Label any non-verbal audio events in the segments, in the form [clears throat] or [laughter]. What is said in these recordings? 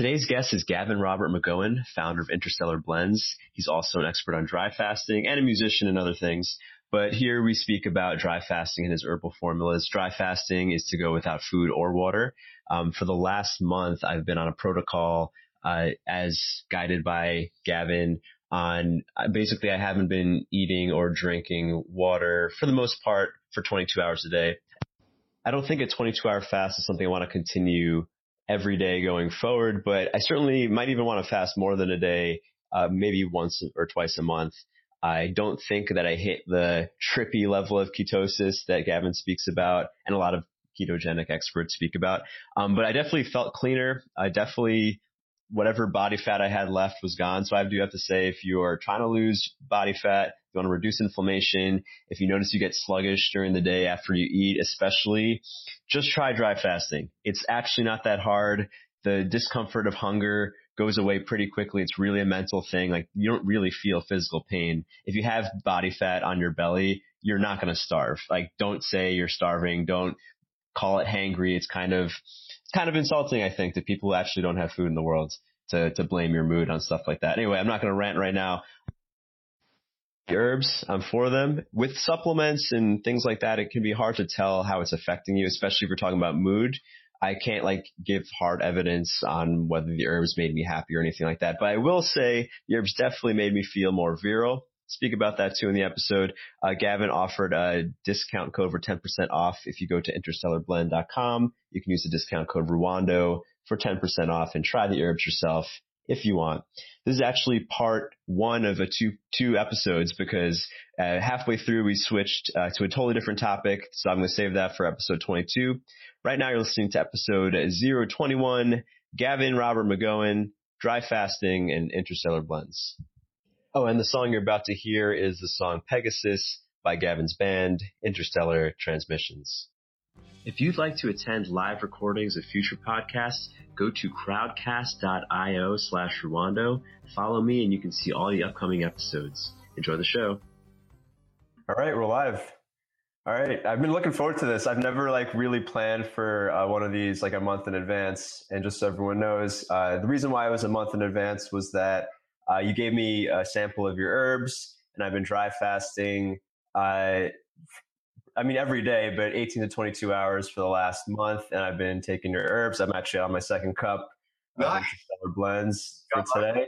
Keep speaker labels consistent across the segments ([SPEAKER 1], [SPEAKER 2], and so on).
[SPEAKER 1] Today's guest is Gavin Robert McGowan, founder of Interstellar Blends. He's also an expert on dry fasting and a musician and other things. But here we speak about dry fasting and his herbal formulas. Dry fasting is to go without food or water. Um, for the last month, I've been on a protocol uh, as guided by Gavin on uh, basically I haven't been eating or drinking water for the most part for 22 hours a day. I don't think a 22 hour fast is something I want to continue every day going forward, but I certainly might even want to fast more than a day, uh, maybe once or twice a month. I don't think that I hit the trippy level of ketosis that Gavin speaks about and a lot of ketogenic experts speak about. Um, but I definitely felt cleaner. I definitely whatever body fat I had left was gone. So I do have to say, if you are trying to lose body fat, you want to reduce inflammation, if you notice you get sluggish during the day after you eat, especially, just try dry fasting. It's actually not that hard. The discomfort of hunger goes away pretty quickly. It's really a mental thing. Like you don't really feel physical pain. If you have body fat on your belly, you're not going to starve. Like don't say you're starving. Don't call it hangry. It's kind of, it's kind of insulting, I think, to people who actually don't have food in the world to, to blame your mood on stuff like that. Anyway, I'm not going to rant right now. The herbs, I'm for them. With supplements and things like that, it can be hard to tell how it's affecting you, especially if you're talking about mood. I can't like give hard evidence on whether the herbs made me happy or anything like that, but I will say the herbs definitely made me feel more virile speak about that too in the episode. Uh, Gavin offered a discount code for 10% off. If you go to interstellarblend.com, you can use the discount code Rwando for 10% off and try the herbs yourself if you want. This is actually part one of a two, two episodes because uh, halfway through we switched uh, to a totally different topic. So I'm going to save that for episode 22. Right now you're listening to episode 021, Gavin Robert McGowan, dry fasting and interstellar blends. Oh, and the song you're about to hear is the song Pegasus by Gavin's band, Interstellar Transmissions. If you'd like to attend live recordings of future podcasts, go to crowdcast.io slash Rwando, follow me, and you can see all the upcoming episodes. Enjoy the show.
[SPEAKER 2] All right, we're live. All right, I've been looking forward to this. I've never like really planned for uh, one of these like a month in advance. And just so everyone knows, uh, the reason why I was a month in advance was that uh, you gave me a sample of your herbs, and I've been dry fasting. Uh, I mean, every day, but 18 to 22 hours for the last month, and I've been taking your herbs. I'm actually on my second cup
[SPEAKER 3] nice.
[SPEAKER 2] of blends for today.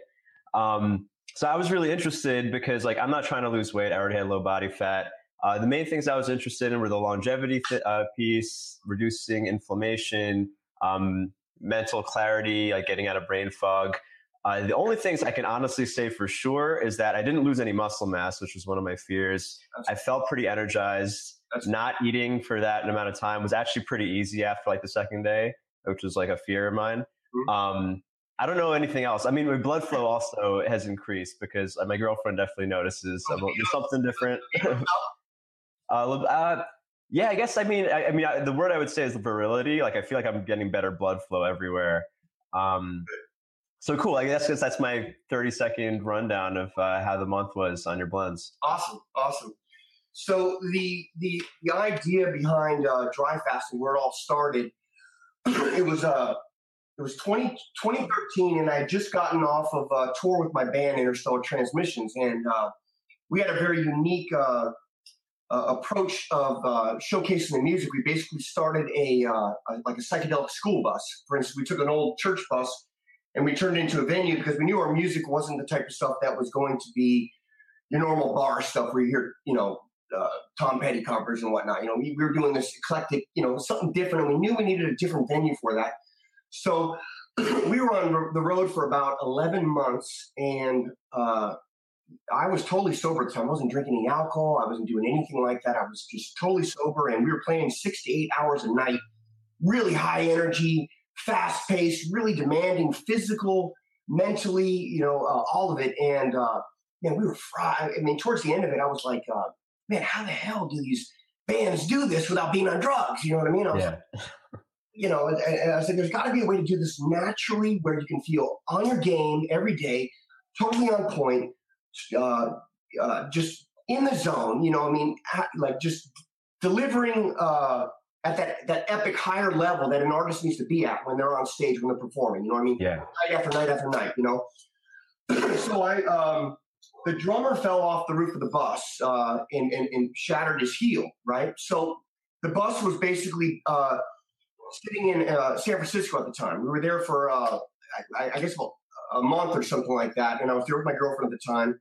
[SPEAKER 2] Um, so I was really interested because, like, I'm not trying to lose weight. I already had low body fat. Uh, the main things I was interested in were the longevity th- uh, piece, reducing inflammation, um, mental clarity, like getting out of brain fog. Uh, the only things I can honestly say for sure is that I didn't lose any muscle mass, which was one of my fears. I felt pretty energized. That's Not eating for that amount of time was actually pretty easy after like the second day, which was like a fear of mine. Mm-hmm. Um, I don't know anything else. I mean, my blood flow also has increased because uh, my girlfriend definitely notices oh, there's something different. [laughs] [laughs] uh, uh, yeah, I guess. I mean, I, I mean, I, the word I would say is virility. Like, I feel like I'm getting better blood flow everywhere. Um, so cool. I guess that's my 30 second rundown of uh, how the month was on your blends.
[SPEAKER 3] Awesome. Awesome. So the, the, the idea behind uh, dry fasting, where it all started, it was, uh, it was 20, 2013 and I had just gotten off of a tour with my band Interstellar Transmissions. And uh, we had a very unique uh, approach of uh, showcasing the music. We basically started a, uh, a, like a psychedelic school bus. For instance, we took an old church bus and we turned it into a venue because we knew our music wasn't the type of stuff that was going to be your normal bar stuff where you hear, you know, uh, Tom Petty covers and whatnot. You know, we, we, were doing this eclectic, you know, something different, and we knew we needed a different venue for that. So [clears throat] we were on the road for about 11 months, and uh, I was totally sober at the time. I wasn't drinking any alcohol. I wasn't doing anything like that. I was just totally sober, and we were playing six to eight hours a night, really high energy fast paced, really demanding, physical, mentally, you know, uh, all of it. And uh, man, we were fried. I mean, towards the end of it, I was like, uh, man, how the hell do these bands do this without being on drugs? You know what I mean? I yeah. Like, you know, and, and I said, there's got to be a way to do this naturally where you can feel on your game every day, totally on point, uh, uh, just in the zone. You know, I mean, like just delivering uh, at that that epic higher level that an artist needs to be at when they're on stage when they're performing. You know what I mean?
[SPEAKER 1] Yeah.
[SPEAKER 3] Night after night after night. You know. [clears throat] so I um, the drummer fell off the roof of the bus uh, and, and, and shattered his heel. Right. So the bus was basically uh, sitting in uh, San Francisco at the time. We were there for uh, I, I guess about a month or something like that, and I was there with my girlfriend at the time.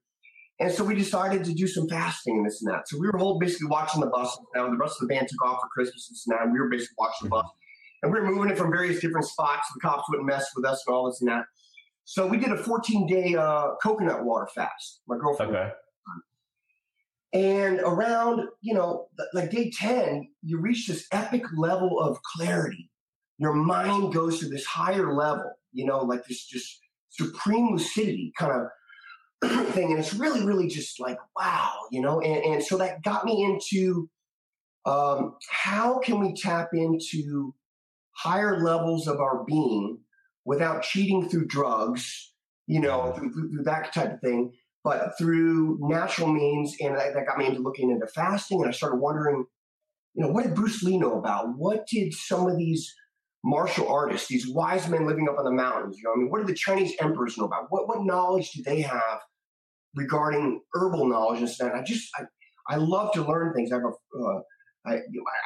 [SPEAKER 3] And so we decided to do some fasting and this and that. So we were all basically watching the bus. Now the rest of the band took off for Christmas and this and that. And we were basically watching the bus. And we were moving it from various different spots. The cops wouldn't mess with us and all this and that. So we did a 14 day uh, coconut water fast. My girlfriend.
[SPEAKER 1] Okay.
[SPEAKER 3] And around, you know, like day 10, you reach this epic level of clarity. Your mind goes to this higher level, you know, like this just supreme lucidity kind of [clears throat] thing. And it's really, really just like, wow, you know? And, and so that got me into um, how can we tap into higher levels of our being without cheating through drugs, you know, through, through that type of thing, but through natural means. And that, that got me into looking into fasting. And I started wondering, you know, what did Bruce Lee know about? What did some of these martial artists, these wise men living up on the mountains, you know, I mean, what did the Chinese emperors know about? What, what knowledge do they have regarding herbal knowledge and stuff. I just I, I love to learn things. I have a, uh, I,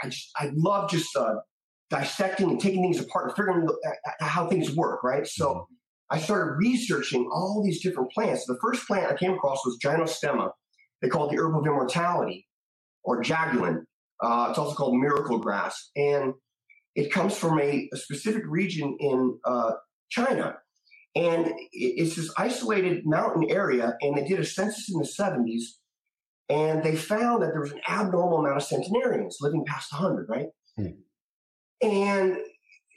[SPEAKER 3] I just I love just uh, dissecting and taking things apart and figuring how things work. Right. So mm-hmm. I started researching all these different plants. The first plant I came across was Gynostemma. They call it the herb of immortality, or Jiaogulan. Uh, it's also called miracle grass, and it comes from a, a specific region in uh, China. And it's this isolated mountain area, and they did a census in the 70s, and they found that there was an abnormal amount of centenarians living past 100, right? Hmm. And,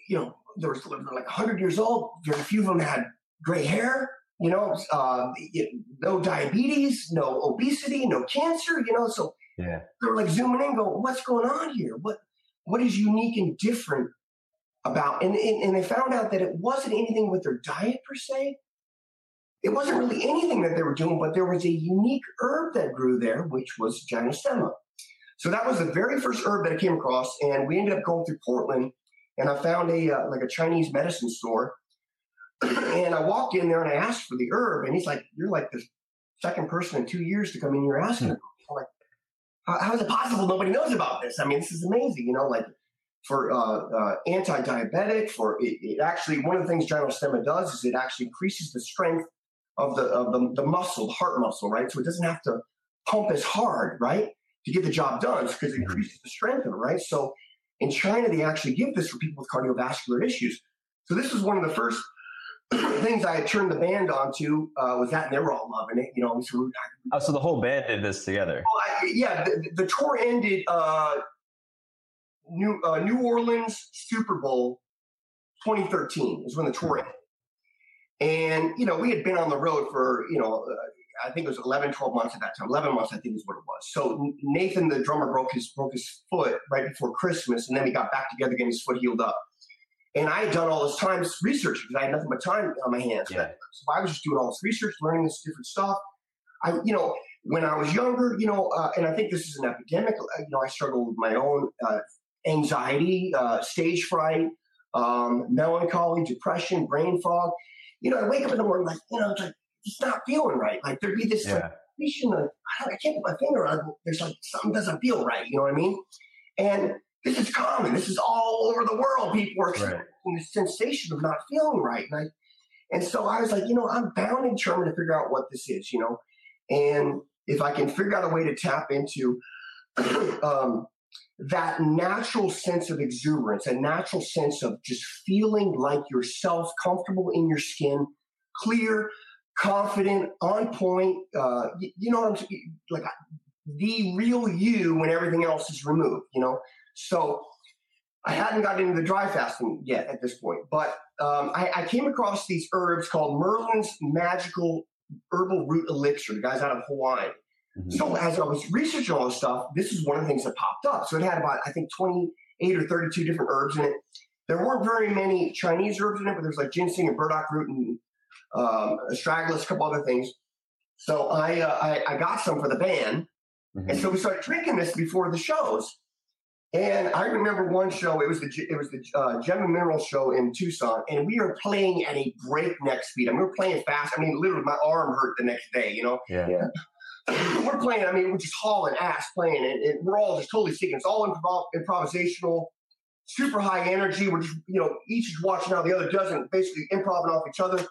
[SPEAKER 3] you know, there was like 100 years old, very few of them had gray hair, you know, uh, no diabetes, no obesity, no cancer, you know, so
[SPEAKER 1] yeah.
[SPEAKER 3] they were like zooming in, going, what's going on here? What, what is unique and different about, and, and, and they found out that it wasn't anything with their diet per se. It wasn't really anything that they were doing, but there was a unique herb that grew there, which was Gynostemma. So that was the very first herb that I came across, and we ended up going through Portland, and I found a uh, like a Chinese medicine store, and I walked in there and I asked for the herb, and he's like, "You're like the second person in two years to come in here asking." Hmm. I'm like, how, how is it possible nobody knows about this? I mean, this is amazing, you know, like for uh, uh, anti-diabetic. For it, it, actually, one of the things gynostemma does is it actually increases the strength of the of the, the muscle, the heart muscle, right? So it doesn't have to pump as hard, right, to get the job done because it mm-hmm. increases the strength of it, right? So in China, they actually give this for people with cardiovascular issues. So this was one of the first [clears throat] things I had turned the band onto uh, was that, and they were all loving it. You know,
[SPEAKER 1] so, oh, so the whole band did this together.
[SPEAKER 3] Well, I, yeah, the, the, tour ended uh, New uh, New Orleans Super Bowl 2013 is when the tour ended. And, you know, we had been on the road for, you know, uh, I think it was 11, 12 months at that time. 11 months, I think is what it was. So Nathan, the drummer, broke his, broke his foot right before Christmas. And then we got back together, getting his foot healed up. And I had done all this time research because I had nothing but time on my hands. Yeah. So I was just doing all this research, learning this different stuff. I, you know, when I was younger, you know, uh, and I think this is an epidemic. Uh, you know, I struggled with my own uh, anxiety, uh, stage fright, um, melancholy, depression, brain fog. You know, I wake up in the morning like, you know, it's like it's not feeling right. Like there'd be this yeah. like I, I can't put my finger on. There's like something doesn't feel right. You know what I mean? And this is common. This is all over the world. People are experiencing right. the sensation of not feeling right. And, I, and so I was like, you know, I'm bound and determined to figure out what this is. You know, and if I can figure out a way to tap into [clears throat] um, that natural sense of exuberance, a natural sense of just feeling like yourself, comfortable in your skin, clear, confident, on point. Uh, you, you know what I'm saying? Like the real you when everything else is removed, you know? So I hadn't gotten into the dry fasting yet at this point, but um, I, I, came across these herbs called Merlin's Magical Herbal Root Elixir. The guy's out of Hawaii. Mm-hmm. So as I was researching all this stuff, this is one of the things that popped up. So it had about, I think, 28 or 32 different herbs in it. There weren't very many Chinese herbs in it, but there's like ginseng and burdock root and um, astragalus, a couple other things. So I, uh, I, I got some for the band, mm-hmm. and so we started drinking this before the shows. And I remember one show. It was the it was the uh, Gem Mineral show in Tucson, and we were playing at a breakneck speed. I mean, we were playing fast. I mean, literally, my arm hurt the next day. You know.
[SPEAKER 1] Yeah. yeah. [clears throat]
[SPEAKER 3] we're playing. I mean, we're just hauling ass playing, and, and we're all just totally singing. It's all improv- improvisational, super high energy. We're just you know each is watching how the other doesn't, basically improvising off each other.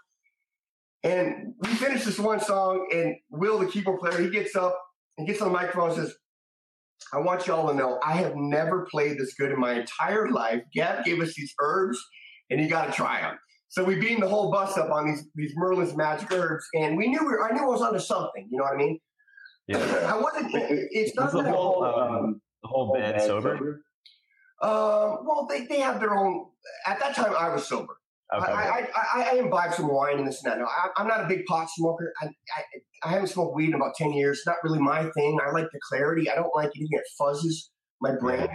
[SPEAKER 3] And we finish this one song, and Will, the keyboard player, he gets up and gets on the microphone and says, I want y'all to know I have never played this good in my entire life. Gab gave us these herbs, and you got to try them. So we beamed the whole bus up on these these Merlin's magic herbs, and we knew we were, I knew I was onto something. You know what I mean? Yeah. I wasn't. It's not
[SPEAKER 1] the whole um, the whole band sober.
[SPEAKER 3] Um, well, they, they have their own. At that time, I was sober. Okay. I, I, I, I imbibe some wine and this and that. No, I, am not a big pot smoker. I, I, I haven't smoked weed in about 10 years. It's not really my thing. I like the clarity. I don't like anything that fuzzes my brain.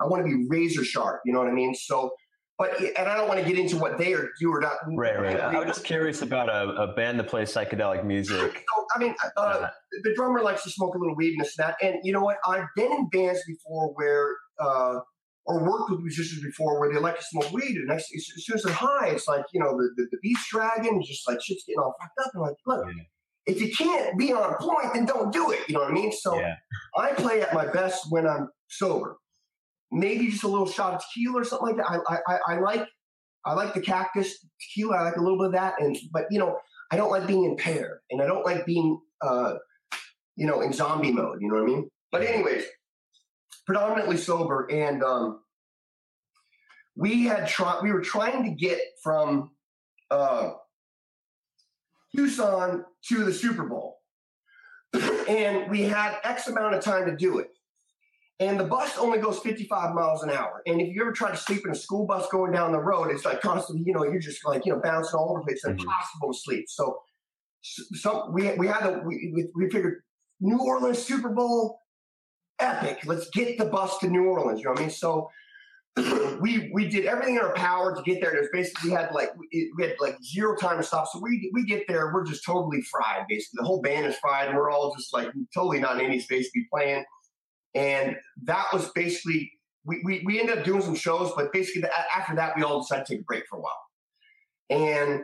[SPEAKER 3] I want to be razor sharp. You know what I mean? So, but, and I don't want to get into what they are do or not.
[SPEAKER 1] Right, right. I was just curious about a, a band that plays psychedelic music. [laughs]
[SPEAKER 3] So, I mean, uh, uh, the drummer likes to smoke a little weed and this and that. And you know what? I've been in bands before where, uh, or worked with musicians before where they like to smoke weed, and as soon as they're high, it's like you know the the, the beat's dragging, just like shit's getting all fucked up. And like, look, yeah. if you can't be on point, then don't do it. You know what I mean? So yeah. I play at my best when I'm sober. Maybe just a little shot of tequila or something like that. I I, I like I like the cactus tequila. I like a little bit of that, and but you know I don't like being impaired, and I don't like being uh you know in zombie mode. You know what I mean? But anyways predominantly sober, and um, we had tried. We were trying to get from uh, Tucson to the Super Bowl, and we had X amount of time to do it. And the bus only goes 55 miles an hour. And if you ever try to sleep in a school bus going down the road, it's like constantly, you know, you're just like, you know, bouncing all over the place. It's mm-hmm. impossible to sleep. So, so we, we had a, we, we figured New Orleans Super Bowl, epic. Let's get the bus to New Orleans. You know what I mean? So [clears throat] we we did everything in our power to get there. There's basically we had like we had like zero time to stop. So we we get there, we're just totally fried. Basically, the whole band is fried, and we're all just like totally not in any space to be playing. And that was basically we we, we ended up doing some shows, but basically the, after that we all decided to take a break for a while. And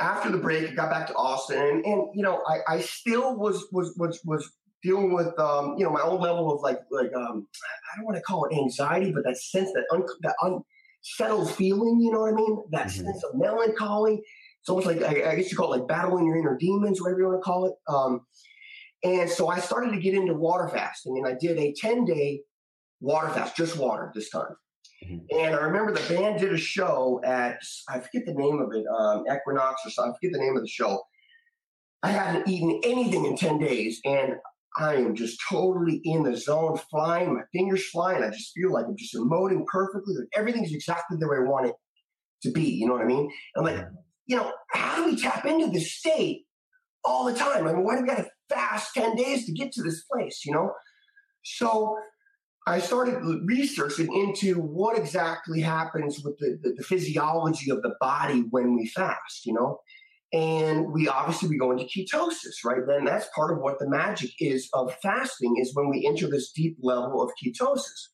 [SPEAKER 3] after the break, I got back to Austin, and, and you know I, I still was was was was dealing with um, you know my own level of like like um, I don't want to call it anxiety, but that sense that un- that unsettled feeling. You know what I mean? That mm-hmm. sense of melancholy. It's almost like I, I, guess you call it like battling your inner demons, whatever you want to call it. Um, and so I started to get into water fasting, and I did a ten day water fast, just water this time. Mm-hmm. And I remember the band did a show at I forget the name of it, um, Equinox or something. I forget the name of the show. I hadn't eaten anything in 10 days. And I am just totally in the zone, flying, my fingers flying. I just feel like I'm just emoting perfectly. Like everything's exactly the way I want it to be. You know what I mean? And I'm like, you know, how do we tap into this state all the time? I mean, why do we got to fast 10 days to get to this place, you know? So I started researching into what exactly happens with the, the, the physiology of the body when we fast, you know? And we obviously we go into ketosis right? Then that's part of what the magic is of fasting is when we enter this deep level of ketosis.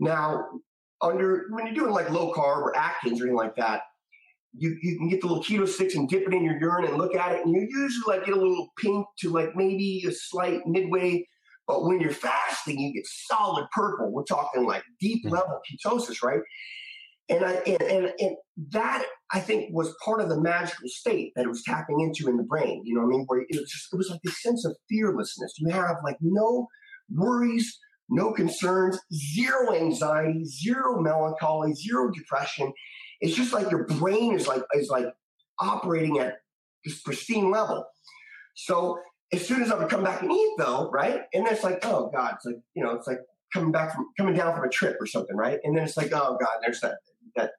[SPEAKER 3] Now under when you're doing like low carb or atkins or anything like that you, you can get the little keto sticks and dip it in your urine and look at it and you usually like get a little pink to like maybe a slight midway. But when you're fasting you get solid purple. We're talking like deep mm. level ketosis right and I and, and, and that I think was part of the magical state that it was tapping into in the brain. You know what I mean? Where it was just it was like this sense of fearlessness. You have like no worries, no concerns, zero anxiety, zero melancholy, zero depression. It's just like your brain is like is like operating at this pristine level. So as soon as I would come back and eat though, right? And it's like, oh God, it's like, you know, it's like coming back from coming down from a trip or something, right? And then it's like, oh God, there's that that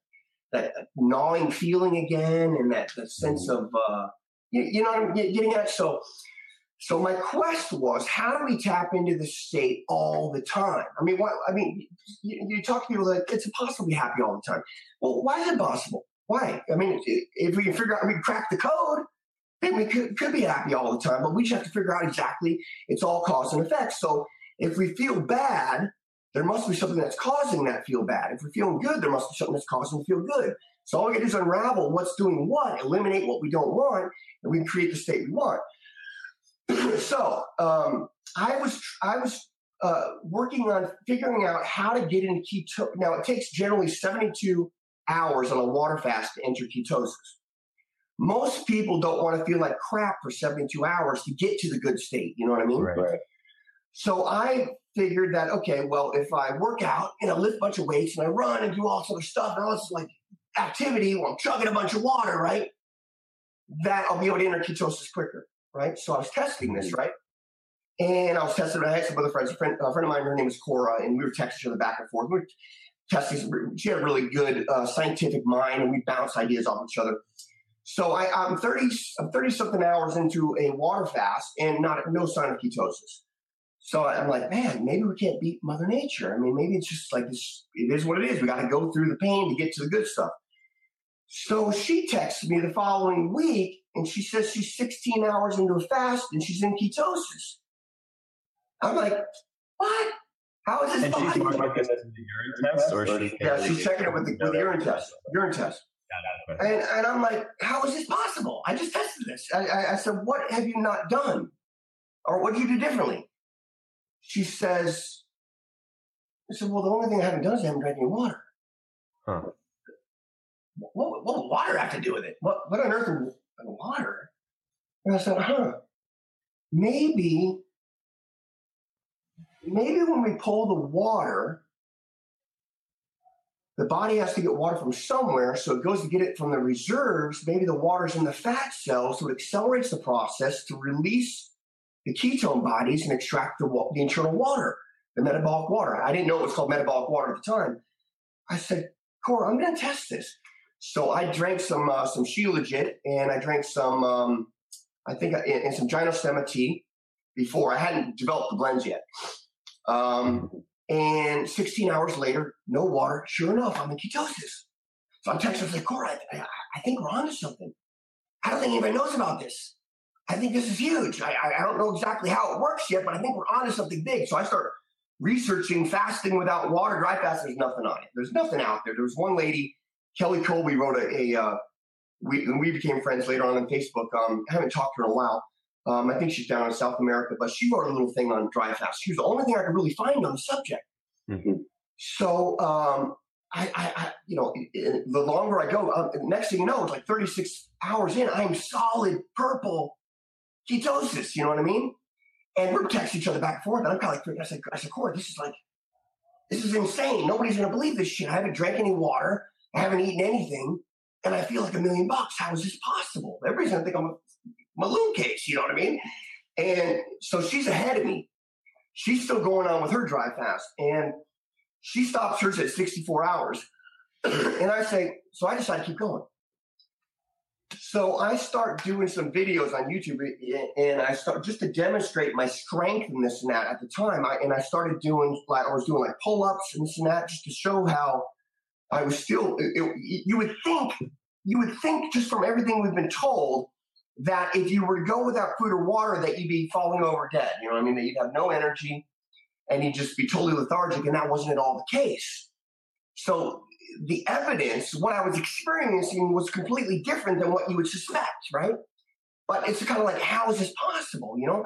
[SPEAKER 3] that gnawing feeling again, and that the sense mm-hmm. of uh, you, you know what I'm getting at. So, so my quest was how do we tap into this state all the time? I mean, what I mean, you, you talk to people like it's impossible to be happy all the time. Well, why is it possible? Why? I mean, if we can figure out, we crack the code, then we could, could be happy all the time. But we just have to figure out exactly it's all cause and effect. So if we feel bad, there must be something that's causing that feel bad. If we're feeling good, there must be something that's causing to feel good. So all we to do is unravel what's doing what, eliminate what we don't want, and we can create the state we want. [clears throat] so um, I was I was uh, working on figuring out how to get into keto. Now it takes generally 72 hours on a water fast to enter ketosis. Most people don't want to feel like crap for 72 hours to get to the good state. You know what I mean?
[SPEAKER 1] Right.
[SPEAKER 3] So I figured that okay, well, if I work out and I lift a bunch of weights and I run and do all this other stuff and all this like activity while I'm chugging a bunch of water, right? That I'll be able to enter ketosis quicker, right? So I was testing this, right? And I was testing. I had some other friends. A friend, a friend of mine, her name is Cora, and we were texting each other back and forth. We were testing. She had a really good uh, scientific mind, and we bounced ideas off each other. So I, I'm 30, I'm 30 something hours into a water fast, and not no sign of ketosis. So I'm like, man, maybe we can't beat Mother Nature. I mean, maybe it's just like this. It is what it is. We got to go through the pain to get to the good stuff. So she texts me the following week, and she says she's 16 hours into a fast and she's in ketosis. I'm like, what? How is this
[SPEAKER 1] and
[SPEAKER 3] possible?
[SPEAKER 1] she's marking this as a urine test, or she
[SPEAKER 3] yeah, she's checking it with the, with the urine test. Urine test. And, and I'm like, how is this possible? I just tested this. I, I, I said, what have you not done? Or what did you do differently? She says, I said, well, the only thing I haven't done is I haven't drank any water.
[SPEAKER 1] Huh.
[SPEAKER 3] What, what would water have to do with it? What, what on earth is water? And I said, huh, maybe, maybe when we pull the water, the body has to get water from somewhere, so it goes to get it from the reserves. Maybe the water's in the fat cells, so it accelerates the process to release the ketone bodies and extract the, the internal water, the metabolic water. I didn't know it was called metabolic water at the time. I said, Cora, I'm going to test this. So I drank some uh, some Shilajit and I drank some, um, I think, uh, and some Gynostemma tea before. I hadn't developed the blends yet. Um, and 16 hours later, no water. Sure enough, I'm in ketosis. So I'm texting, I say, Cora, I, I think we're onto something. I don't think anybody knows about this. I think this is huge. I, I don't know exactly how it works yet, but I think we're onto something big. So I start researching fasting without water, dry fast. There's nothing on it. There's nothing out there. There was one lady, Kelly Colby, wrote a, a uh, we, and we became friends later on on Facebook. Um, I haven't talked to her in a while. Um, I think she's down in South America, but she wrote a little thing on dry fast. She was the only thing I could really find on the subject.
[SPEAKER 1] Mm-hmm.
[SPEAKER 3] So, um, I, I, I, you know, the longer I go, uh, next thing you know, it's like 36 hours in, I'm solid purple ketosis. You know what I mean? And we're texting each other back and forth. And I'm kind of like, I said, I said, Cora, this is like, this is insane. Nobody's going to believe this shit. I haven't drank any water. I haven't eaten anything. And I feel like a million bucks. How is this possible? Everybody's going to think I'm a balloon case. You know what I mean? And so she's ahead of me. She's still going on with her dry fast. And she stops hers at 64 hours. [clears throat] and I say, so I decide to keep going. So I start doing some videos on YouTube and I start just to demonstrate my strength in this and that at the time. I, and I started doing like, I was doing like pull ups and this and that just to show how I was still, it, it, you would think, you would think just from everything we've been told that if you were to go without food or water, that you'd be falling over dead. You know what I mean? That you'd have no energy and you'd just be totally lethargic. And that wasn't at all the case. So the evidence, what I was experiencing was completely different than what you would suspect, right? But it's kind of like, how is this possible, you know?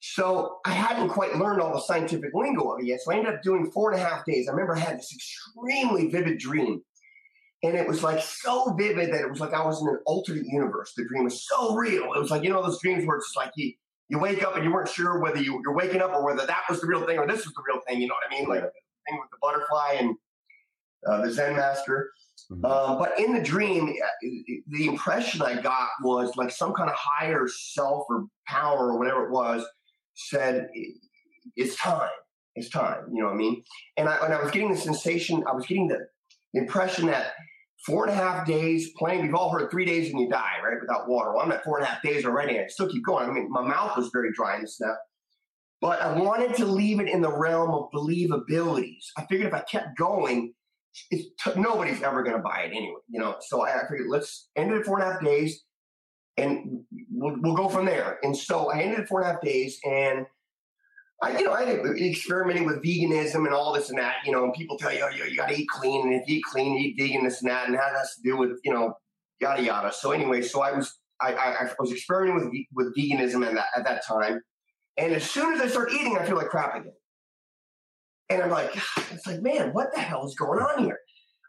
[SPEAKER 3] So I hadn't quite learned all the scientific lingo of it yet. So I ended up doing four and a half days. I remember I had this extremely vivid dream. And it was like so vivid that it was like I was in an alternate universe. The dream was so real. It was like, you know, those dreams where it's just like you, you wake up and you weren't sure whether you, you're waking up or whether that was the real thing or this was the real thing. You know what I mean? Like the thing with the butterfly and uh, the Zen master. Mm-hmm. Um, but in the dream, uh, the impression I got was like some kind of higher self or power or whatever it was said, "It's time. It's time." You know what I mean? And I, and I was getting the sensation. I was getting the impression that four and a half days playing. We've all heard three days and you die, right? Without water. Well, I'm at four and a half days already. and I still keep going. I mean, my mouth was very dry and stuff. But I wanted to leave it in the realm of believabilities. I figured if I kept going, t- nobody's ever going to buy it anyway, you know. So I figured let's end it at four and a half days, and we'll, we'll go from there. And so I ended at four and a half days, and I, you know, I experimenting with veganism and all this and that, you know, and people tell you, oh, you, you got to eat clean. And if you eat clean, you eat vegan, this and that. And that has to do with, you know, yada, yada. So anyway, so I was, I, I, I was experimenting with, with veganism at that, at that time. And as soon as I start eating, I feel like crap again. And I'm like, it's like, man, what the hell is going on here?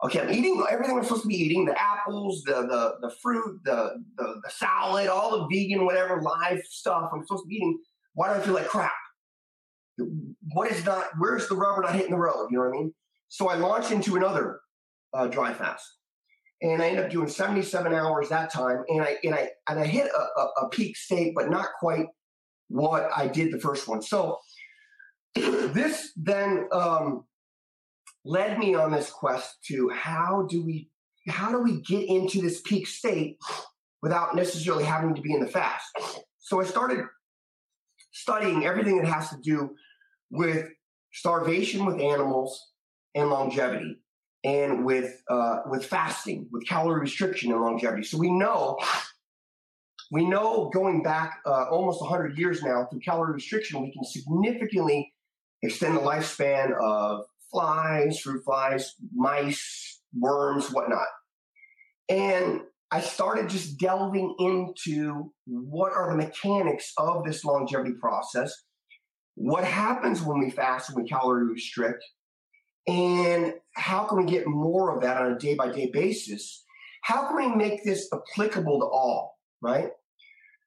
[SPEAKER 3] Okay, I'm eating everything I'm supposed to be eating: the apples, the the the fruit, the the, the salad, all the vegan, whatever live stuff I'm supposed to be eating. Why do I feel like crap? what is not where's the rubber not hitting the road you know what i mean so i launched into another uh, dry fast and i ended up doing 77 hours that time and i and i and i hit a, a, a peak state but not quite what i did the first one so this then um, led me on this quest to how do we how do we get into this peak state without necessarily having to be in the fast? So i started studying everything that has to do with starvation with animals and longevity and with uh, with fasting with calorie restriction and longevity. So we know we know going back uh, almost 100 years now through calorie restriction we can significantly extend the lifespan of flies fruit flies mice worms whatnot and I started just delving into what are the mechanics of this longevity process, what happens when we fast and we calorie restrict, and how can we get more of that on a day by day basis? How can we make this applicable to all, right?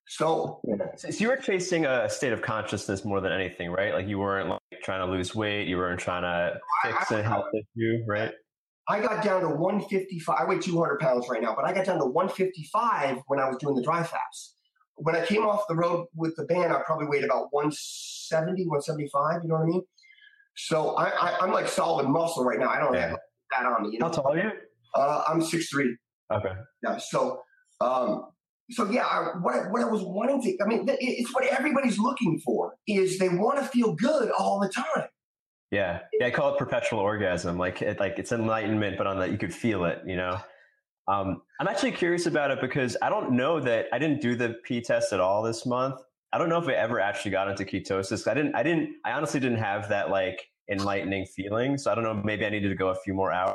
[SPEAKER 3] So,
[SPEAKER 1] so you were chasing a state of consciousness more than anything, right? Like you weren't trying to lose weight, you weren't trying to fix a health issue, right?
[SPEAKER 3] I got down to 155. I weigh 200 pounds right now, but I got down to 155 when I was doing the dry fast. When I came off the road with the band, I probably weighed about 170, 175. You know what I mean? So I, I, am like solid muscle right now. I don't yeah. have that on me. You
[SPEAKER 1] know? How tall are you?
[SPEAKER 3] Uh, I'm six three.
[SPEAKER 1] Okay.
[SPEAKER 3] Yeah. So, um, so yeah, I, what I, what I was wanting to, I mean, it's what everybody's looking for is they want to feel good all the time.
[SPEAKER 1] Yeah, yeah. I call it perpetual orgasm. Like, it, like it's enlightenment, but on that you could feel it. You know. Um, I'm actually curious about it because I don't know that I didn't do the P test at all this month. I don't know if I ever actually got into ketosis. I didn't. I didn't. I honestly didn't have that like enlightening feeling. So I don't know. Maybe I needed to go a few more hours.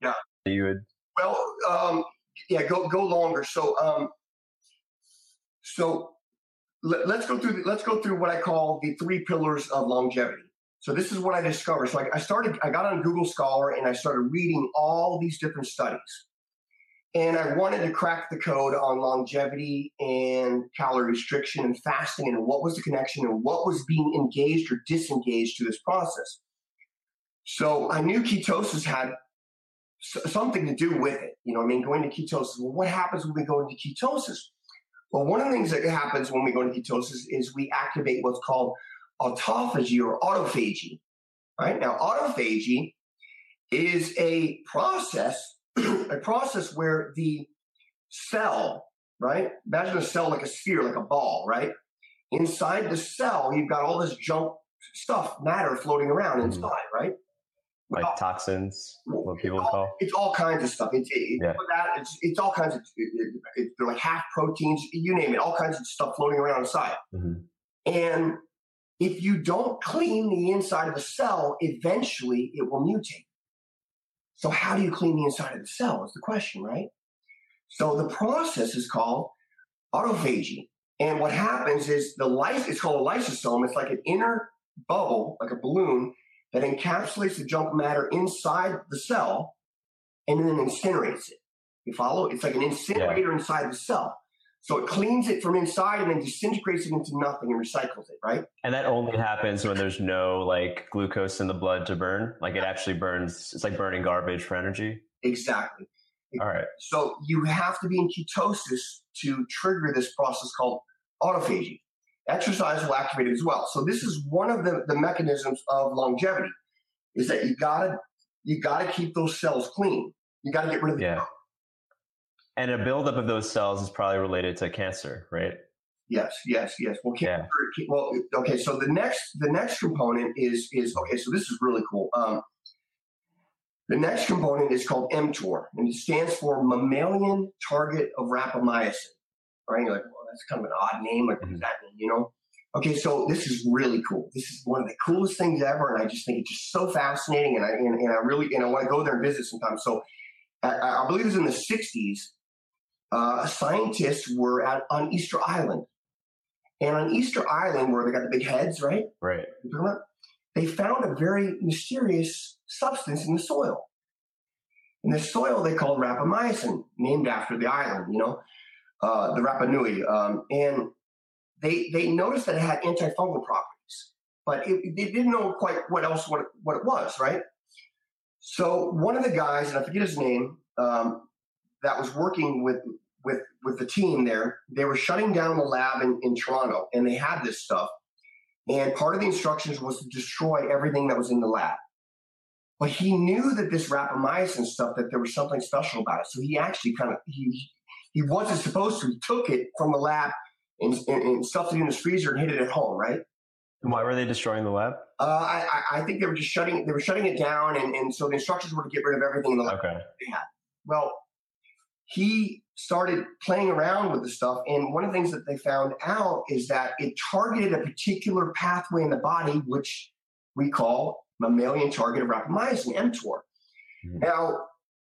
[SPEAKER 3] Yeah.
[SPEAKER 1] You would.
[SPEAKER 3] Well, um, yeah. Go go longer. So um, so let, us go through. Let's go through what I call the three pillars of longevity. So this is what I discovered. So I, I started, I got on Google Scholar and I started reading all these different studies. And I wanted to crack the code on longevity and calorie restriction and fasting and what was the connection and what was being engaged or disengaged to this process. So I knew ketosis had something to do with it. You know, I mean, going to ketosis. Well, what happens when we go into ketosis? Well, one of the things that happens when we go into ketosis is we activate what's called autophagy or autophagy. Right now, autophagy is a process, [clears throat] a process where the cell, right? Imagine a cell like a sphere, like a ball, right? Inside the cell, you've got all this junk stuff, matter floating around mm-hmm. inside, right?
[SPEAKER 1] Like well, toxins, what people
[SPEAKER 3] all,
[SPEAKER 1] call.
[SPEAKER 3] It's all kinds of stuff. It's it, yeah. that, it's, it's all kinds of. It, it, they're like half proteins, you name it. All kinds of stuff floating around inside. Mm-hmm. And if you don't clean the inside of a cell, eventually it will mutate. So, how do you clean the inside of the cell? Is the question, right? So, the process is called autophagy. And what happens is the life is called a lysosome. It's like an inner bubble, like a balloon, that encapsulates the junk matter inside the cell and then incinerates it. You follow? It's like an incinerator yeah. inside the cell. So it cleans it from inside and then disintegrates it into nothing and recycles it, right?
[SPEAKER 1] And that only happens when there's no like glucose in the blood to burn. Like it actually burns, it's like burning garbage for energy.
[SPEAKER 3] Exactly.
[SPEAKER 1] All right.
[SPEAKER 3] So you have to be in ketosis to trigger this process called autophagy. Exercise will activate it as well. So this is one of the, the mechanisms of longevity is that you gotta you gotta keep those cells clean. You gotta get rid of the
[SPEAKER 1] yeah. And a buildup of those cells is probably related to cancer, right?
[SPEAKER 3] Yes, yes, yes. Well, cancer. Yeah. Well, okay. So the next, the next component is is okay. So this is really cool. Um, the next component is called mTOR, and it stands for mammalian target of rapamycin. Right? You're like, that's kind of an odd name. Like, what does mm-hmm. that mean? You know. Okay, so this is really cool. This is one of the coolest things ever, and I just think it's just so fascinating, and I and, and I really and I want to go there and visit sometime. So, I, I believe it was in the '60s. Uh, scientists were at, on Easter Island, and on Easter Island, where they got the big heads, right?
[SPEAKER 1] Right.
[SPEAKER 3] They found a very mysterious substance in the soil. In the soil, they called rapamycin, named after the island. You know, uh, the Rapa Nui, um, and they they noticed that it had antifungal properties, but it, they didn't know quite what else what it, what it was, right? So one of the guys, and I forget his name, um, that was working with with with the team there, they were shutting down the lab in, in Toronto, and they had this stuff. And part of the instructions was to destroy everything that was in the lab. But he knew that this rapamycin stuff, that there was something special about it. So he actually kind of he he wasn't supposed to. He took it from the lab and, and, and stuffed it in his freezer and hid it at home, right?
[SPEAKER 1] And why were they destroying the lab?
[SPEAKER 3] Uh, I, I think they were just shutting they were shutting it down, and, and so the instructions were to get rid of everything in the lab
[SPEAKER 1] okay.
[SPEAKER 3] had. Well, he started playing around with the stuff, and one of the things that they found out is that it targeted a particular pathway in the body, which we call mammalian target of rapamycin, mTOR. Mm-hmm. Now,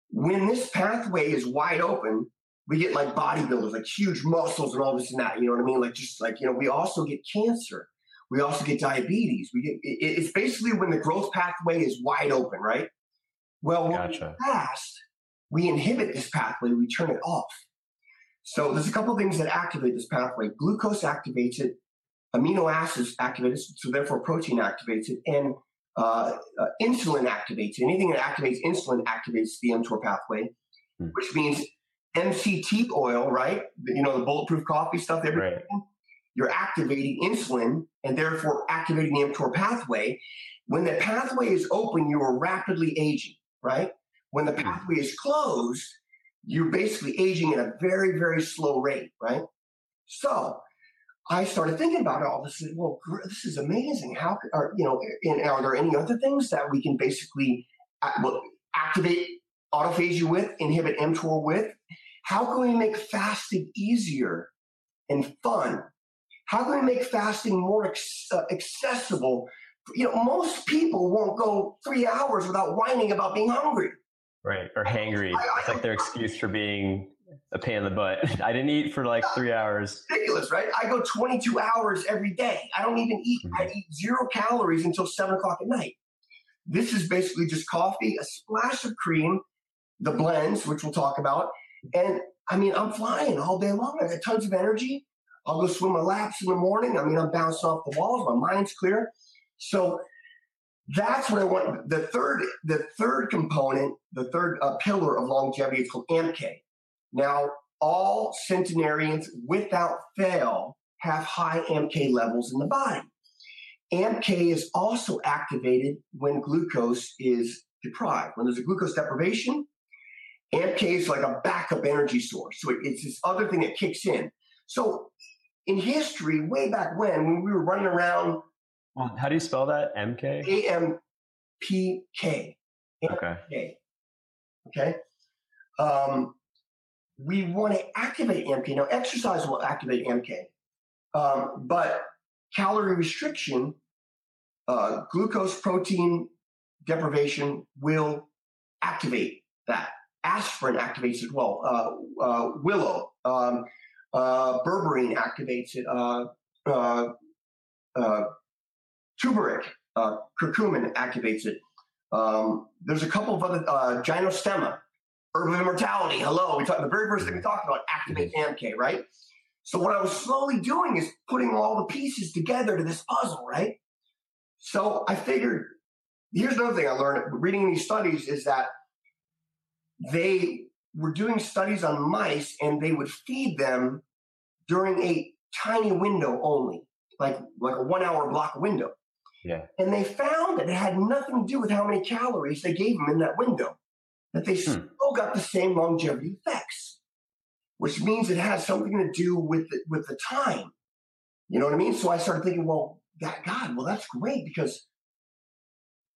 [SPEAKER 3] when this pathway is wide open, we get like bodybuilders, like huge muscles and all this and that. You know what I mean? Like just like you know, we also get cancer. We also get diabetes. We get it, it's basically when the growth pathway is wide open, right? Well, gotcha. we fast, we inhibit this pathway. We turn it off. So there's a couple things that activate this pathway. Glucose activates it. Amino acids activate it. So therefore, protein activates it, and uh, uh, insulin activates it. Anything that activates insulin activates the mTOR pathway, hmm. which means MCT oil, right? You know, the bulletproof coffee stuff, everything. Right. You're activating insulin and therefore activating the mTOR pathway. When the pathway is open, you are rapidly aging, right? When the hmm. pathway is closed, you're basically aging at a very, very slow rate, right? So I started thinking about all this. Well, this is amazing. How are you know? And are there any other things that we can basically uh, well, activate autophagy with, inhibit mTOR with? How can we make fasting easier and fun? How can we make fasting more uh, accessible? You know, most people won't go three hours without whining about being hungry.
[SPEAKER 1] Right. Or hangry. I, I, it's like their [laughs] excuse for being a pain in the butt. [laughs] I didn't eat for like three hours.
[SPEAKER 3] Ridiculous, right? I go 22 hours every day. I don't even eat. Mm-hmm. I eat zero calories until seven o'clock at night. This is basically just coffee, a splash of cream, the blends, which we'll talk about, and I mean, I'm flying all day long. I got tons of energy. I'll go swim my laps in the morning. I mean, I'm bouncing off the walls. My mind's clear. So that's what I want. The third, the third component, the third uh, pillar of longevity is called AMPK. Now, all centenarians, without fail, have high AMPK levels in the body. AMPK is also activated when glucose is deprived. When there's a glucose deprivation, AMPK is like a backup energy source. So it's this other thing that kicks in. So in history, way back when, when we were running around.
[SPEAKER 1] How do you spell that? MK?
[SPEAKER 3] A M P K.
[SPEAKER 1] Okay.
[SPEAKER 3] Okay. Um, we want to activate AMPK. Now, exercise will activate AMPK, um, but calorie restriction, uh, glucose protein deprivation will activate that aspirin activates as well. Uh, uh, willow, um, uh, berberine activates it. Uh, uh, uh, turmeric, curcumin activates it. Um, there's a couple of other gynostemma, herb of immortality. Hello, we talked. The very first thing we talked about activates AMPK, right? So what I was slowly doing is putting all the pieces together to this puzzle, right? So I figured. Here's another thing I learned reading these studies is that they were doing studies on mice and they would feed them during a tiny window only, like like a one hour block window.
[SPEAKER 1] Yeah.
[SPEAKER 3] And they found that it had nothing to do with how many calories they gave them in that window, that they hmm. still got the same longevity effects, which means it has something to do with the, with the time. You know what I mean? So I started thinking, well, God, well, that's great because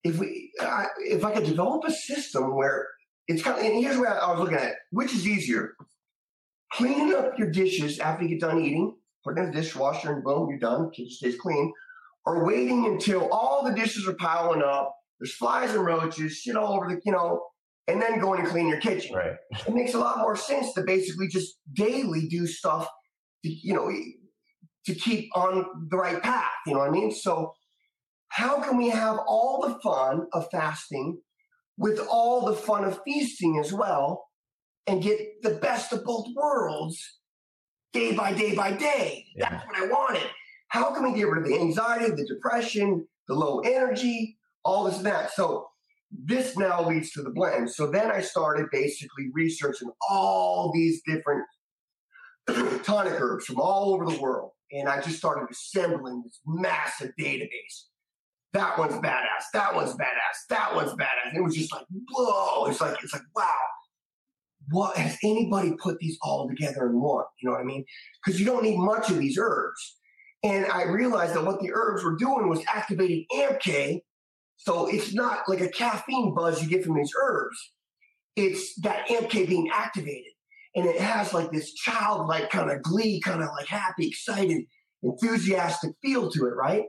[SPEAKER 3] if we, uh, if I could develop a system where it's kind of, and here's what I was looking at. it. Which is easier? Cleaning up your dishes after you get done eating put it in the dishwasher, and boom, you're done. Kitchen stays clean. Or waiting until all the dishes are piling up, there's flies and roaches, shit all over the, you know, and then going and clean your kitchen.
[SPEAKER 1] Right.
[SPEAKER 3] It makes a lot more sense to basically just daily do stuff, to, you know, to keep on the right path. You know what I mean? So, how can we have all the fun of fasting with all the fun of feasting as well and get the best of both worlds day by day by day?
[SPEAKER 1] Yeah.
[SPEAKER 3] That's what I wanted. How can we get rid of the anxiety, the depression, the low energy, all this and that? So, this now leads to the blend. So then I started basically researching all these different [clears throat] tonic herbs from all over the world. And I just started assembling this massive database. That one's badass. That one's badass. That one's badass. And it was just like, whoa. It's like, it's like, wow. What has anybody put these all together in one? You know what I mean? Because you don't need much of these herbs. And I realized that what the herbs were doing was activating AMPK. So it's not like a caffeine buzz you get from these herbs. It's that AMPK being activated and it has like this childlike kind of glee, kind of like happy, excited, enthusiastic feel to it, right?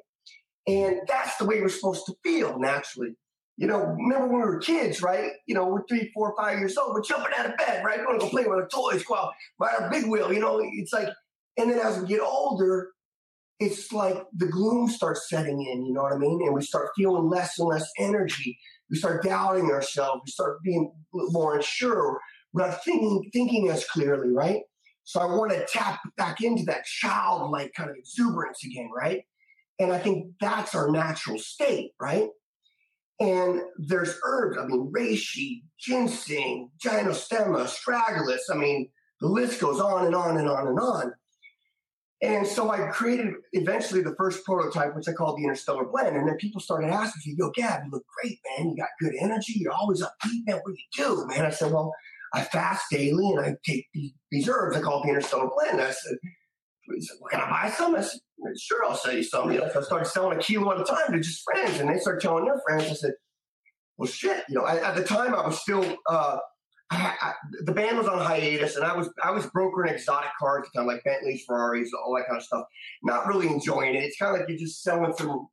[SPEAKER 3] And that's the way we're supposed to feel naturally. You know, remember when we were kids, right? You know, we're three, four, five years old, we're jumping out of bed, right? We're gonna go play with our toys, go out, ride our big wheel, you know, it's like, and then as we get older, it's like the gloom starts setting in, you know what I mean? And we start feeling less and less energy. We start doubting ourselves. We start being more unsure we're not thinking, thinking as clearly, right? So I want to tap back into that childlike kind of exuberance again, right? And I think that's our natural state, right? And there's herbs, I mean, reishi, ginseng, gynostemma, astragalus. I mean, the list goes on and on and on and on. And so I created eventually the first prototype, which I called the Interstellar Blend. And then people started asking me, Yo, Gab, you look great, man. You got good energy. You're always upbeat, man. What do you do, man? I said, Well, I fast daily and I take these, herbs. I call it the Interstellar Blend. I said, he said, well, can I buy some? I said, sure, I'll sell you some. You know, so I started selling a kilo at a time to just friends, and they started telling their friends. I said, well, shit. You know, I, at the time I was still, uh, I, I, the band was on hiatus, and I was I was brokering exotic cars, kind of like Bentleys, Ferraris, all that kind of stuff. Not really enjoying it. It's kind of like you're just selling some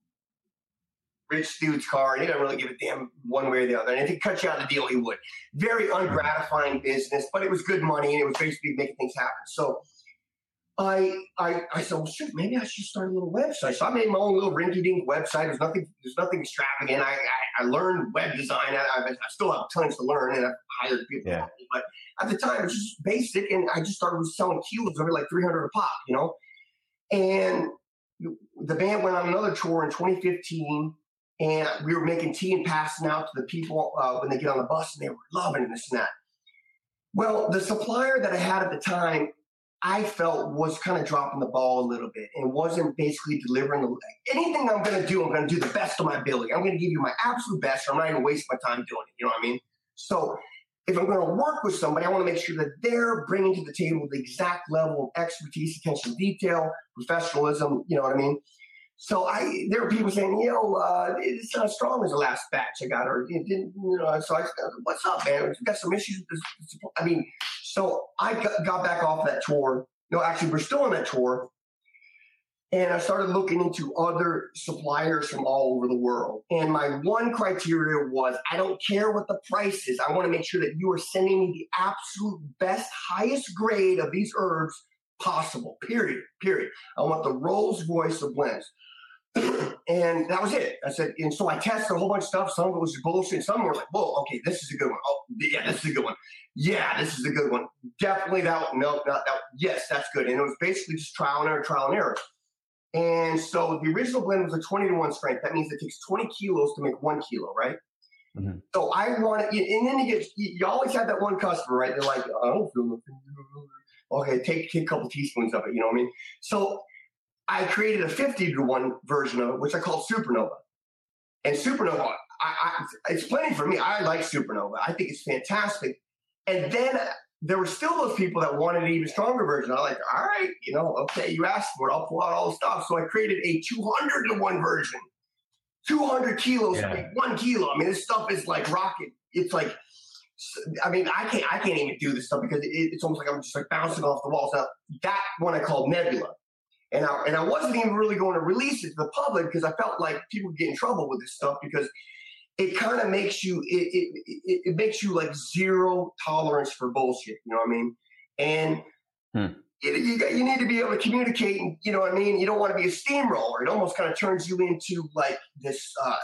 [SPEAKER 3] rich dude's car and he doesn't really give a damn one way or the other. And if he cut you out of the deal, he would. Very ungratifying business, but it was good money and it was basically making things happen. So I I I said, well shoot, maybe I should start a little website. So I made my own little rinky dink website. There's nothing there's nothing extravagant. I I, I learned web design. I, I, still have tons to learn and I've hired people. Yeah. But at the time it was just basic and I just started selling kilos over like 300 a pop, you know? And the band went on another tour in 2015 and we were making tea and passing out to the people uh, when they get on the bus, and they were loving this and that. Well, the supplier that I had at the time, I felt was kind of dropping the ball a little bit and wasn't basically delivering anything I'm going to do. I'm going to do the best of my ability. I'm going to give you my absolute best. Or I'm not going to waste my time doing it. You know what I mean? So if I'm going to work with somebody, I want to make sure that they're bringing to the table the exact level of expertise, attention to detail, professionalism. You know what I mean? So I, there were people saying, "Yo, uh, it's not as strong as the last batch I got," or it didn't, you know. So I said, "What's up, man? We've got some issues." With this, I mean, so I got back off that tour. No, actually, we're still on that tour, and I started looking into other suppliers from all over the world. And my one criteria was, I don't care what the price is. I want to make sure that you are sending me the absolute best, highest grade of these herbs possible. Period. Period. I want the Rolls Royce of blends and that was it. I said, and so I tested a whole bunch of stuff. Some of it was bullshit. Some were like, whoa, okay, this is a good one. Oh, yeah, this is a good one. Yeah, this is a good one. Definitely that one. No, not that. Yes, that's good. And it was basically just trial and error, trial and error. And so the original blend was a 20 to 1 strength. That means it takes 20 kilos to make one kilo, right? Mm-hmm. So I wanted, and then you get, you always have that one customer, right? They're like, I don't feel nothing. Okay, take, take a couple teaspoons of it, you know what I mean? So I created a 50 to 1 version of it, which I called Supernova. And Supernova, I, I, it's plenty for me. I like Supernova. I think it's fantastic. And then there were still those people that wanted an even stronger version. I like, all right, you know, okay, you asked for it. I'll pull out all the stuff. So I created a 200 to 1 version. 200 kilos yeah. one kilo. I mean, this stuff is like rocket. It's like, I mean, I can't, I can't even do this stuff because it, it's almost like I'm just like bouncing off the walls. Now, that one I called Nebula. And I, and I wasn't even really going to release it to the public because I felt like people would get in trouble with this stuff because it kind of makes you it, it, it, it, makes you like zero tolerance for bullshit. You know what I mean? And hmm. you, you need to be able to communicate. And, you know what I mean? You don't want to be a steamroller. It almost kind of turns you into like this, uh,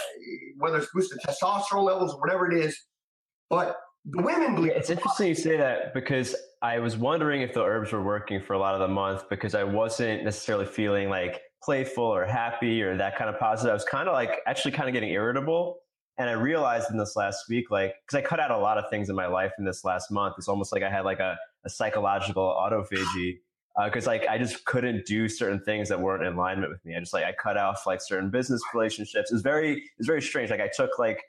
[SPEAKER 3] whether it's boosted testosterone levels or whatever it is. But the women believe.
[SPEAKER 1] It's interesting you say that because I was wondering if the herbs were working for a lot of the month because I wasn't necessarily feeling like playful or happy or that kind of positive. I was kind of like actually kind of getting irritable. And I realized in this last week, like, because I cut out a lot of things in my life in this last month. It's almost like I had like a, a psychological autophagy because uh, like I just couldn't do certain things that weren't in alignment with me. I just like I cut off like certain business relationships. It's very it's very strange. Like I took like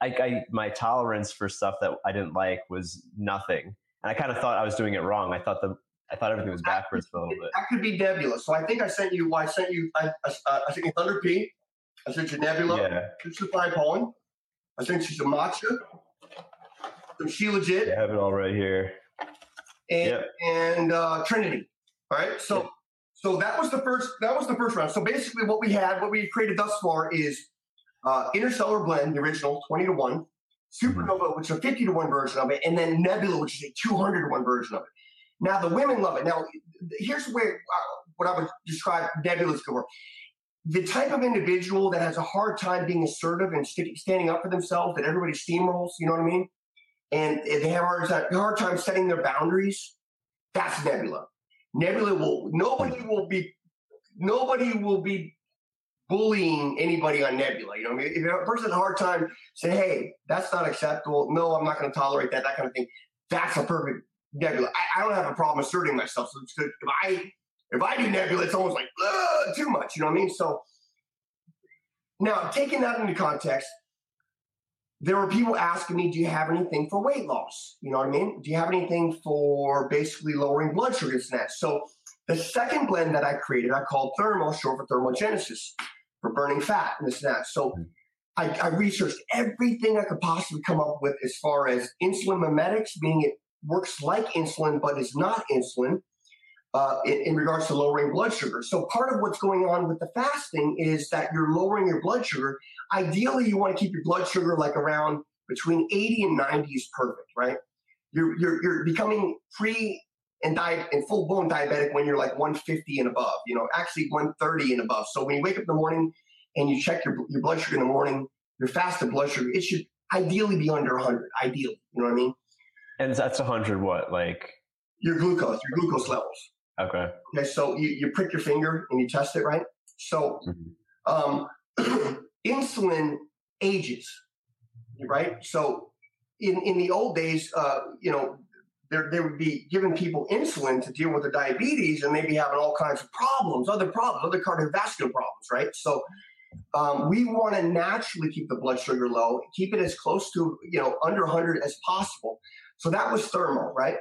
[SPEAKER 1] I, I my tolerance for stuff that I didn't like was nothing and I kind of thought I was doing it wrong. I thought the I thought everything was backwards for a little bit.
[SPEAKER 3] That could be Nebula. So I think I sent you. I sent you. I, I, I sent you Thunder P. I sent you Nebula. Yeah. Some pine pollen. I sent you some matcha. Some Shilajit.
[SPEAKER 1] Yeah, I have it all right here.
[SPEAKER 3] And yep. and uh, Trinity. All right. So yep. so that was the first. That was the first round. So basically, what we had, what we created thus far is uh, Interstellar Blend, the original, twenty to one. Supernova, which is a 50 to 1 version of it, and then Nebula, which is a 200 to 1 version of it. Now, the women love it. Now, here's where uh, what I would describe Nebula's for. The type of individual that has a hard time being assertive and st- standing up for themselves, that everybody steamrolls, you know what I mean? And they have a hard time, hard time setting their boundaries. That's Nebula. Nebula will, nobody will be, nobody will be bullying anybody on Nebula. You know, I mean, if a person has a hard time say, "Hey, that's not acceptable," no, I'm not going to tolerate that, that kind of thing. That's a perfect Nebula. I, I don't have a problem asserting myself. So if I if I do Nebula, it's almost like too much. You know what I mean? So now taking that into context. There were people asking me, do you have anything for weight loss? You know what I mean? Do you have anything for basically lowering blood sugars and that? So the second blend that I created, I called Thermo, short for thermogenesis for burning fat and this and that. So hmm. I, I, researched everything I could possibly come up with as far as insulin mimetics, meaning it works like insulin but is not insulin uh, in, in, regards to lowering blood sugar. So part of what's going on with the fasting is that you're lowering your blood sugar. Ideally, you want to keep your blood sugar like around between 80 and 90 is perfect, right? You're, you're, you're becoming pre and diet and full blown diabetic when you're like 150 and above, you know, actually 130 and above. So when you wake up in the morning and you check your, your blood sugar in the morning, your fasted blood sugar, it should ideally be under 100, ideally. You know what I mean?
[SPEAKER 1] And that's 100 what? Like?
[SPEAKER 3] Your glucose, your glucose levels.
[SPEAKER 1] Okay.
[SPEAKER 3] Okay. So you, you prick your finger and you test it, right? So mm-hmm. um, [clears throat] insulin ages, right? So in, in the old days, uh, you know, they would be giving people insulin to deal with their diabetes and maybe having all kinds of problems, other problems, other cardiovascular problems, right? So um, we want to naturally keep the blood sugar low, keep it as close to, you know, under 100 as possible. So that was Thermo, right?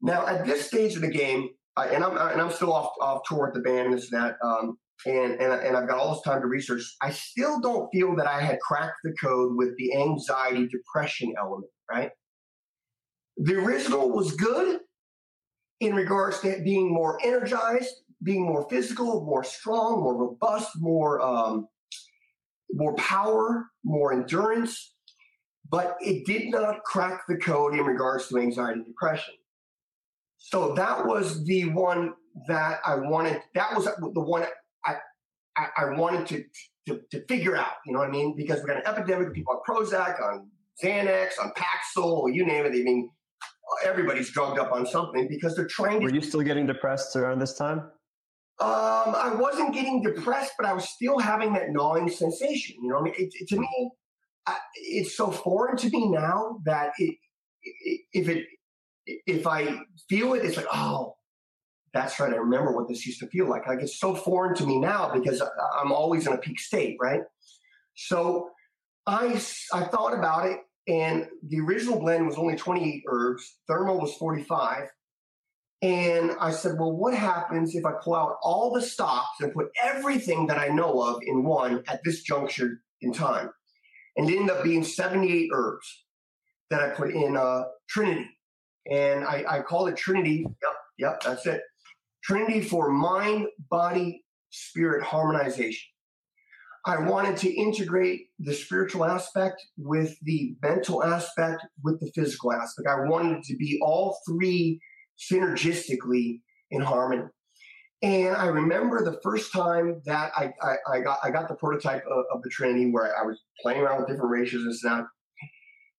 [SPEAKER 3] Now, at this stage of the game, and, I'm, and I'm still off, off tour with the band and this and that, um, and, and, and I've got all this time to research, I still don't feel that I had cracked the code with the anxiety, depression element, right? The original was good in regards to being more energized, being more physical, more strong, more robust, more um, more power, more endurance, but it did not crack the code in regards to anxiety and depression. So that was the one that I wanted. That was the one I I, I wanted to, to, to figure out. You know what I mean? Because we got an epidemic of people on Prozac, on Xanax, on Paxil, you name it. I mean, everybody's drugged up on something because they're trying
[SPEAKER 1] to. Were you still getting depressed around this time?
[SPEAKER 3] Um, I wasn't getting depressed, but I was still having that gnawing sensation. You know, I mean, it, it, to me, I, it's so foreign to me now that it, if it if I feel it, it's like, oh, that's right. I remember what this used to feel like. Like it's so foreign to me now because I'm always in a peak state, right? So I I thought about it and the original blend was only 28 herbs. Thermo was 45. And I said, well, what happens if I pull out all the stops and put everything that I know of in one at this juncture in time? And it ended up being 78 herbs that I put in uh, Trinity. And I, I call it Trinity. Yep, yep, that's it. Trinity for mind, body, spirit harmonization. I wanted to integrate the spiritual aspect with the mental aspect with the physical aspect. I wanted to be all three synergistically in harmony. And I remember the first time that I, I, I got I got the prototype of, of, the Trinity where I was playing around with different ratios and stuff.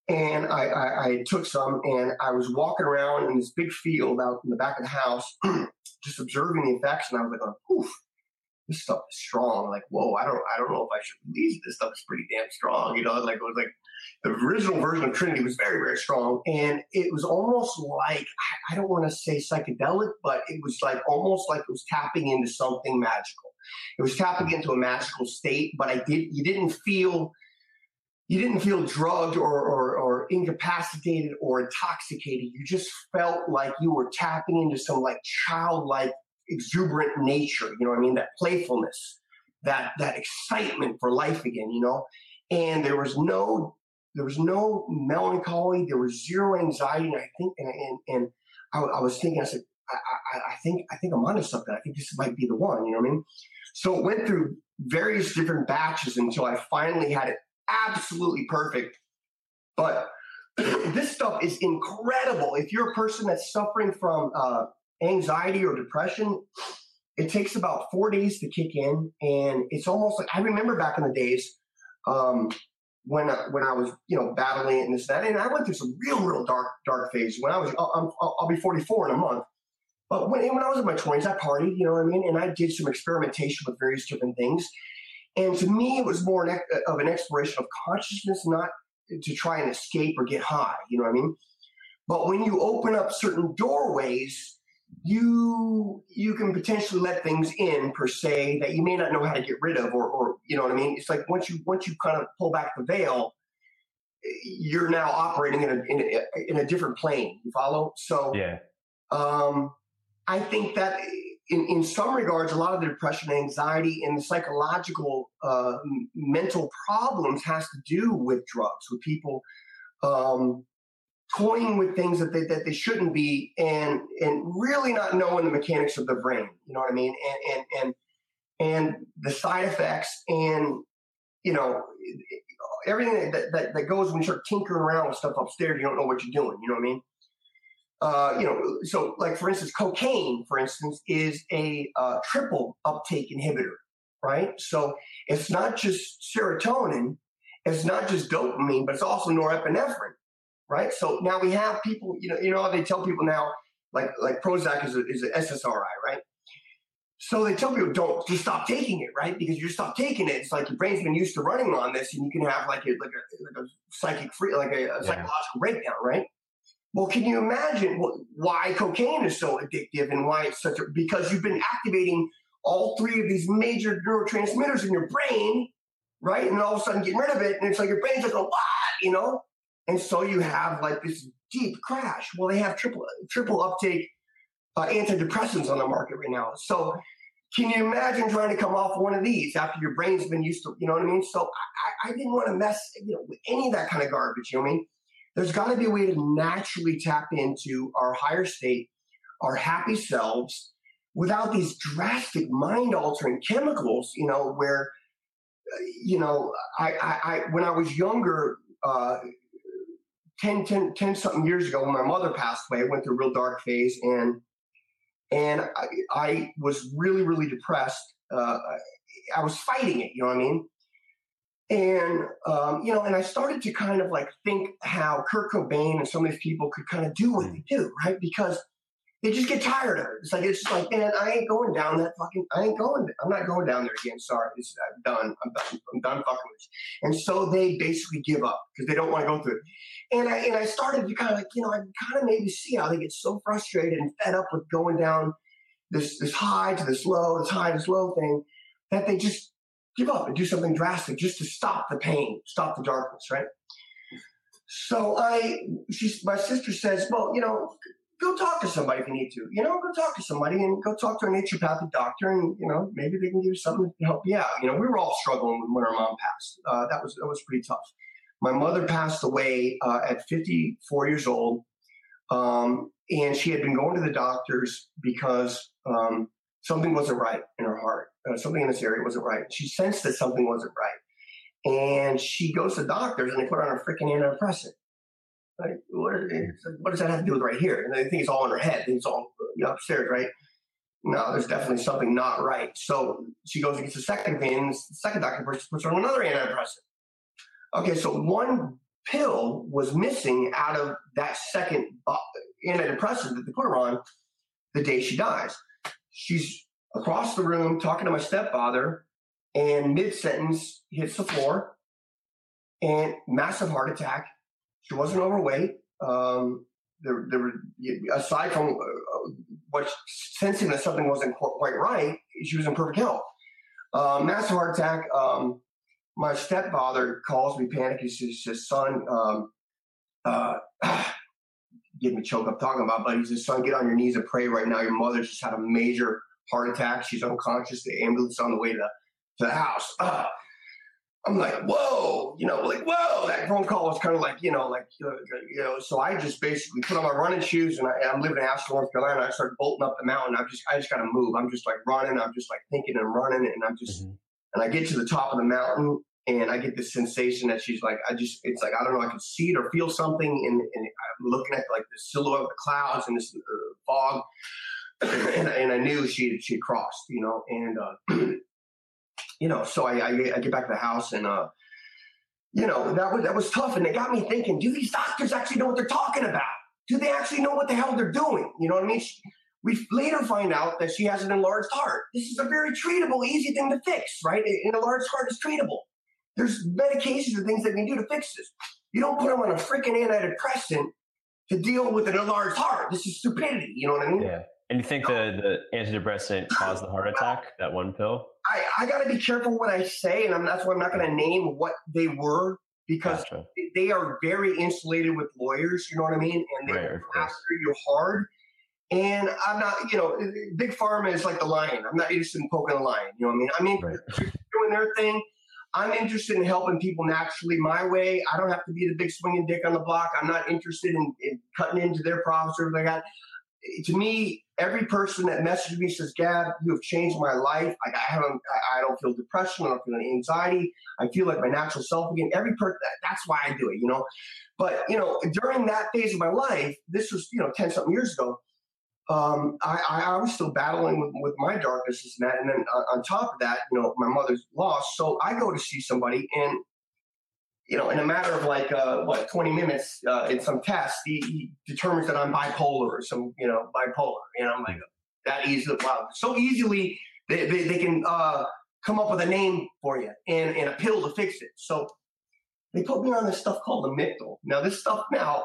[SPEAKER 3] And I, I, I, took some and I was walking around in this big field out in the back of the house, [clears throat] just observing the effects. And I was like, oh, this stuff is strong. Like, whoa, I don't, I don't know if I should release this stuff. is pretty damn strong. You know, like it was like the original version of Trinity was very, very strong, and it was almost like I don't want to say psychedelic, but it was like almost like it was tapping into something magical. It was tapping into a magical state, but I did, you didn't feel. You didn't feel drugged or, or, or incapacitated or intoxicated. You just felt like you were tapping into some like childlike exuberant nature, you know what I mean? That playfulness, that that excitement for life again, you know? And there was no there was no melancholy, there was zero anxiety, and I think and and, and I, I was thinking, I said, I, I, I, think I think I'm onto something. I think this might be the one, you know what I mean? So it went through various different batches until I finally had it absolutely perfect. But [clears throat] this stuff is incredible. If you're a person that's suffering from uh, anxiety or depression, it takes about four days to kick in, and it's almost like I remember back in the days um, when I, when I was you know battling it and this and that, and I went through some real real dark dark phase when I was uh, I'll, I'll, uh, I'll be 44 in a month. But when, when I was in my 20s, I partied, you know what I mean, and I did some experimentation with various different things. And to me, it was more an, of an exploration of consciousness, not to try and escape or get high. You know what I mean? But when you open up certain doorways you you can potentially let things in per se that you may not know how to get rid of or or you know what I mean. It's like once you once you kind of pull back the veil, you're now operating in a in a, in a different plane. You follow? So
[SPEAKER 1] yeah,
[SPEAKER 3] um, I think that in in some regards, a lot of the depression, anxiety, and the psychological uh, mental problems has to do with drugs, with people. Um, toying with things that they, that they shouldn't be and and really not knowing the mechanics of the brain you know what i mean? And and and and the side effects and you know everything that, that, that goes when you start tinkering around with stuff upstairs you don't know what you're doing you know what i mean? Uh, you know so like for instance cocaine for instance is a uh, triple uptake inhibitor right? So it's not just serotonin it's not just dopamine but it's also norepinephrine right? So now we have people, you know, you know, they tell people now, like like Prozac is a, is an SSRI, right? So they tell people don't just stop taking it, right? Because you stop taking it, it's like your brain's been used to running on this, and you can have like a like a, like a psychic free, like a, a psychological yeah. breakdown, right? Well, can you imagine why cocaine is so addictive and why it's such a because you've been activating all three of these major neurotransmitters in your brain, right? And all of a sudden getting rid of it, and it's like your brain's like, what? You know? And so you have like this deep crash. Well, they have triple triple uptake uh, antidepressants on the market right now. So can you imagine trying to come off one of these after your brain's been used to, you know what I mean? So I, I didn't want to mess, you know, with any of that kind of garbage. You know what I mean? There's got to be a way to naturally tap into our higher state, our happy selves, without these drastic mind altering chemicals. You know, where, uh, you know, I, I, I when I was younger, uh, 10, 10, 10 something years ago when my mother passed away, I went through a real dark phase and and I, I was really, really depressed. Uh, I was fighting it, you know what I mean? And, um, you know, and I started to kind of like think how Kurt Cobain and some of these people could kind of do what they do, right? Because they just get tired of it. It's like, it's just like, man, I ain't going down that fucking, I ain't going, I'm not going down there again. Sorry. It's, I'm done. I'm done. I'm done fucking with this. And so they basically give up because they don't want to go through it. And I, and I started to kind of like, you know, I kind of maybe see how they get so frustrated and fed up with going down this, this high to this low, this high to this low thing that they just give up and do something drastic just to stop the pain, stop the darkness, right? So I, she's, my sister says, well, you know, go talk to somebody if you need to. You know, go talk to somebody and go talk to a naturopathic doctor, and you know, maybe they can give you something to help you out. You know, we were all struggling when our mom passed. Uh, that was that was pretty tough. My mother passed away uh, at 54 years old. Um, and she had been going to the doctors because um, something wasn't right in her heart. Uh, something in this area wasn't right. She sensed that something wasn't right, and she goes to doctors and they put her on a freaking antidepressant. Like, what, what, does that have to do with right here? And they think it's all in her head. It's all upstairs, right? No, there's definitely something not right. So she goes and gets a second opinion. The second doctor puts her on another antidepressant. Okay, so one pill was missing out of that second uh, antidepressant that they put her on the day she dies. She's across the room talking to my stepfather, and mid sentence hits the floor and massive heart attack. She wasn't overweight. Um, there, there were, aside from uh, what sensing that something wasn't quite right, she was in perfect health. Uh, massive heart attack. Um, my stepfather calls me panic. He says, "Son, um, uh, [sighs] me choked up talking about, but he says, son, get on your knees and pray right now. Your mother's just had a major heart attack. She's unconscious. The ambulance on the way to, to the house. Uh, I'm like, whoa, you know, like, whoa. That phone call was kind of like, you know, like, uh, you know, so I just basically put on my running shoes and, I, am living in Asheville, North Carolina. I started bolting up the mountain. I'm just, I just got to move. I'm just like running. I'm just like thinking and running. And I'm just, mm-hmm. and I get to the top of the mountain and I get this sensation that she's like, I just, it's like, I don't know, I can see it or feel something, and, and I'm looking at like the silhouette of the clouds and this uh, fog, [clears throat] and, and I knew she she crossed, you know, and uh, [clears throat] you know, so I, I, I get back to the house and uh, you know that was that was tough, and it got me thinking: Do these doctors actually know what they're talking about? Do they actually know what the hell they're doing? You know what I mean? She, we later find out that she has an enlarged heart. This is a very treatable, easy thing to fix, right? An enlarged heart is treatable. There's medications and things they can do to fix this. You don't put them on a freaking antidepressant to deal with an enlarged heart. This is stupidity. You know what I mean?
[SPEAKER 1] Yeah. And you think the, the antidepressant caused the heart attack, that one pill?
[SPEAKER 3] I, I got to be careful what I say, and I'm, that's why I'm not going to name what they were because gotcha. they are very insulated with lawyers. You know what I mean? And they right, after you hard. And I'm not, you know, big pharma is like the lion. I'm not interested in poking the lion. You know what I mean? I mean, right. doing their thing. I'm interested in helping people naturally my way. I don't have to be the big swinging dick on the block. I'm not interested in, in cutting into their profits or everything like that. To me, every person that messages me says, "Gab, you have changed my life. Like I haven't, I don't feel depression. I don't feel any anxiety. I feel like my natural self again." Every person, that's why I do it, you know. But you know, during that phase of my life, this was you know ten something years ago um, I, I, was still battling with, with my darkness and that. And then uh, on top of that, you know, my mother's lost. So I go to see somebody and, you know, in a matter of like, uh, what, 20 minutes uh, in some test, he, he, determines that I'm bipolar or some, you know, bipolar. And I'm like, that easily, wow. So easily they, they, they can uh, come up with a name for you and, and a pill to fix it. So they put me on this stuff called Lamictal. Now, this stuff now,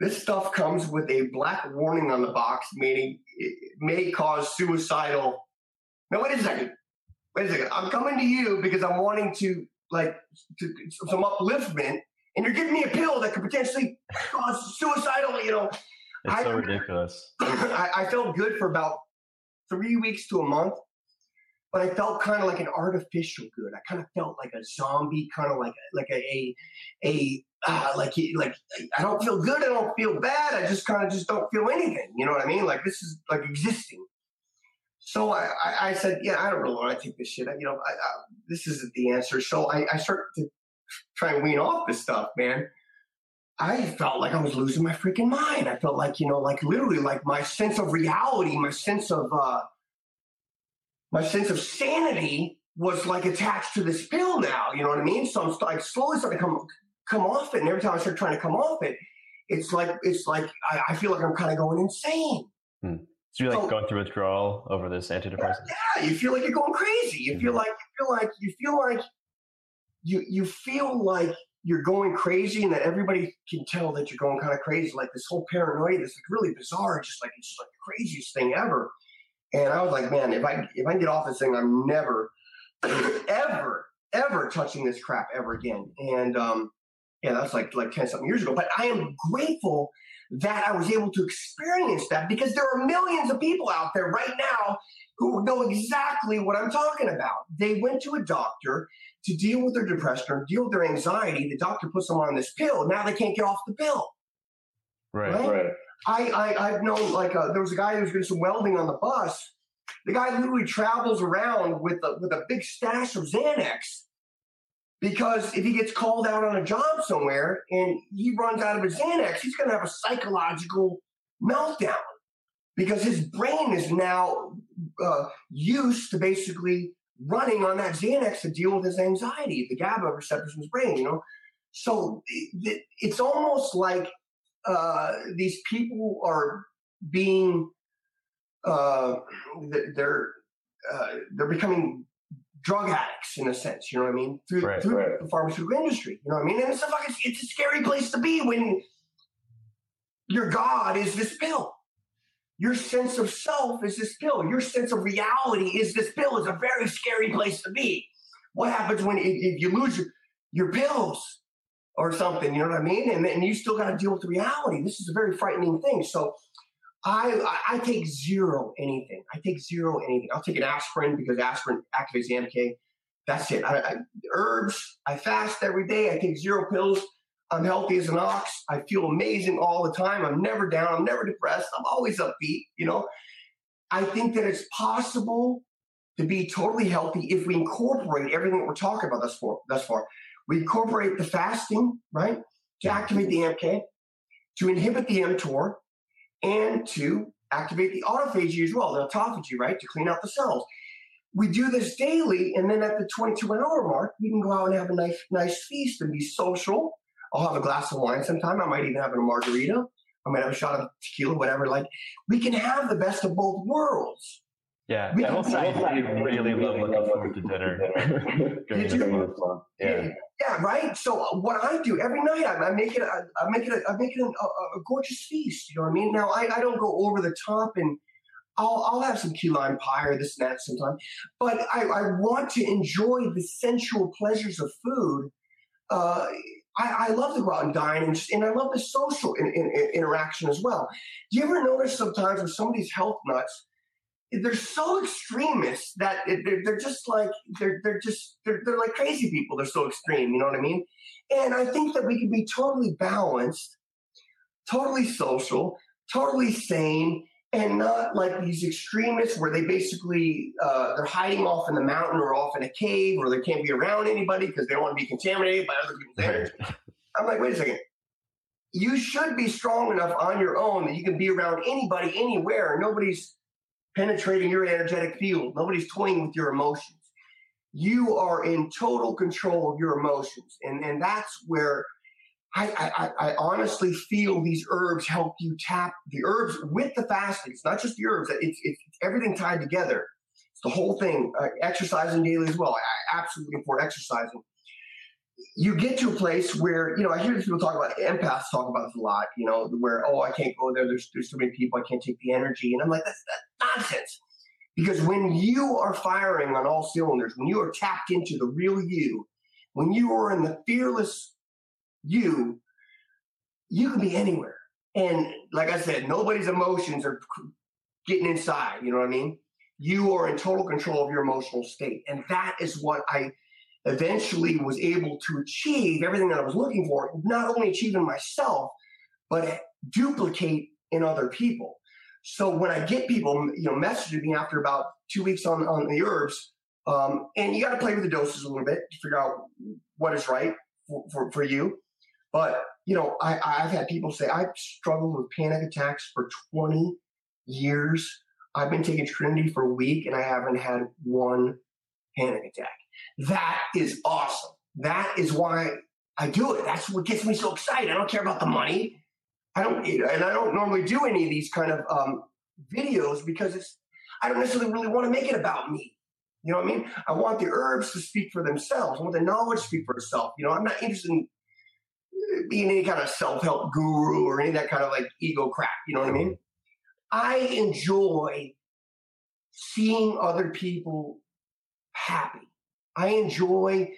[SPEAKER 3] this stuff comes with a black warning on the box, meaning it may cause suicidal. Now, wait a second. Wait a second. I'm coming to you because I'm wanting to, like, to, some upliftment, and you're giving me a pill that could potentially cause suicidal, you know.
[SPEAKER 1] It's I, so ridiculous. [coughs]
[SPEAKER 3] I, I felt good for about three weeks to a month but I felt kind of like an artificial good. I kind of felt like a zombie, kind of like like a a, a uh, like like I don't feel good. I don't feel bad. I just kind of just don't feel anything. You know what I mean? Like this is like existing. So I, I, said, yeah, I don't really want to take this shit. You know, I, I, this isn't the answer. So I, I start to try and wean off this stuff, man. I felt like I was losing my freaking mind. I felt like, you know, like literally like my sense of reality, my sense of uh, my sense of sanity was like attached to this pill now. You know what I mean? So I'm like slowly starting to come come off it, and every time I start trying to come off it, it's like it's like I, I feel like I'm kind of going insane.
[SPEAKER 1] Hmm. So you're like so, going through withdrawal over this antidepressant.
[SPEAKER 3] Yeah, you feel like you're going crazy. You mm-hmm. feel like you feel like you feel like you you feel like you're going crazy, and that everybody can tell that you're going kind of crazy. Like this whole paranoia, this like really bizarre, just like it's just like the craziest thing ever. And I was like, man, if I if I can get off this thing, I'm never, ever, ever touching this crap ever again. And um, yeah, that's like like ten something years ago. But I am grateful that I was able to experience that because there are millions of people out there right now who know exactly what I'm talking about. They went to a doctor to deal with their depression or deal with their anxiety. The doctor puts them on this pill. Now they can't get off the pill.
[SPEAKER 1] Right. right? right.
[SPEAKER 3] I, I I've known like a, uh, there was a guy who was doing some welding on the bus. The guy literally travels around with a, with a big stash of Xanax because if he gets called out on a job somewhere and he runs out of his Xanax, he's going to have a psychological meltdown because his brain is now uh, used to basically running on that Xanax to deal with his anxiety, the GABA receptors in his brain, you know. So it's almost like uh, these people are being uh, they're uh, they're becoming drug addicts in a sense. You know what I mean? Through right, through right. the pharmaceutical industry. You know what I mean? And it's a fucking it's a scary place to be when your God is this pill. Your sense of self is this pill. Your sense of reality is this pill. It's a very scary place to be. What happens when if you lose your, your pills or something? You know what I mean? And, and you still got to deal with the reality. This is a very frightening thing. So I, I take zero anything. I take zero anything. I'll take an aspirin because aspirin activates the AMPK. That's it. I, I, herbs. I fast every day. I take zero pills. I'm healthy as an ox. I feel amazing all the time. I'm never down. I'm never depressed. I'm always upbeat. You know, I think that it's possible to be totally healthy if we incorporate everything that we're talking about thus far. Thus far, we incorporate the fasting, right, to activate the AMPK, to inhibit the mTOR, and to activate the autophagy as well, the autophagy, right, to clean out the cells. We do this daily, and then at the 22 hour mark, we can go out and have a nice, nice feast and be social. I'll have a glass of wine sometime. I might even have a margarita. I might have a shot of tequila, whatever. Like we can have the best of both worlds.
[SPEAKER 1] Yeah, we I will say I really love looking forward to dinner. [laughs]
[SPEAKER 3] Did you? Yeah. Yeah, right. So uh, what I do every night, I, I make it, I, I, make it, a, a, gorgeous feast. You know what I mean? Now I, I don't go over the top, and I'll, I'll have some key lime pie or this and that sometime, but I, I want to enjoy the sensual pleasures of food. Uh, I, I, love to go out and dine, and, and I love the social in, in, in interaction as well. Do you ever notice sometimes with somebody's health nuts? They're so extremist that they're, they're just like they're they're just they're, they're like crazy people. They're so extreme you know what i mean? And i think that we can be totally balanced totally social totally sane and not like these extremists where they basically uh, they're hiding off in the mountain or off in a cave or they can't be around anybody because they don't want to be contaminated by other people's energy. I'm like wait a second. You should be strong enough on your own that you can be around anybody anywhere. Nobody's penetrating your energetic field. Nobody's toying with your emotions. You are in total control of your emotions. And, and that's where I, I, I honestly feel these herbs help you tap the herbs with the fasting. It's not just the herbs, it's, it's everything tied together. It's the whole thing. Uh, exercising daily as well. I absolutely for exercising you get to a place where, you know, I hear people talk about empaths talk about this a lot, you know, where, oh, I can't go there. There's, there's so many people. I can't take the energy. And I'm like, that's, that's nonsense. Because when you are firing on all cylinders, when you are tapped into the real you, when you are in the fearless you, you can be anywhere. And like I said, nobody's emotions are getting inside. You know what I mean? You are in total control of your emotional state. And that is what I eventually was able to achieve everything that I was looking for, not only achieving myself, but duplicate in other people. So when I get people, you know, messaging me after about two weeks on, on the herbs, um, and you got to play with the doses a little bit to figure out what is right for, for, for you. But, you know, I, I've had people say, I've struggled with panic attacks for 20 years. I've been taking Trinity for a week and I haven't had one panic attack. That is awesome. That is why I do it. That's what gets me so excited. I don't care about the money. I don't, and I don't normally do any of these kind of um, videos because it's, I don't necessarily really want to make it about me. You know what I mean? I want the herbs to speak for themselves. I want the knowledge to speak for itself. You know, I'm not interested in uh, being any kind of self-help guru or any of that kind of like ego crap. You know what I mean? I enjoy seeing other people happy. I enjoy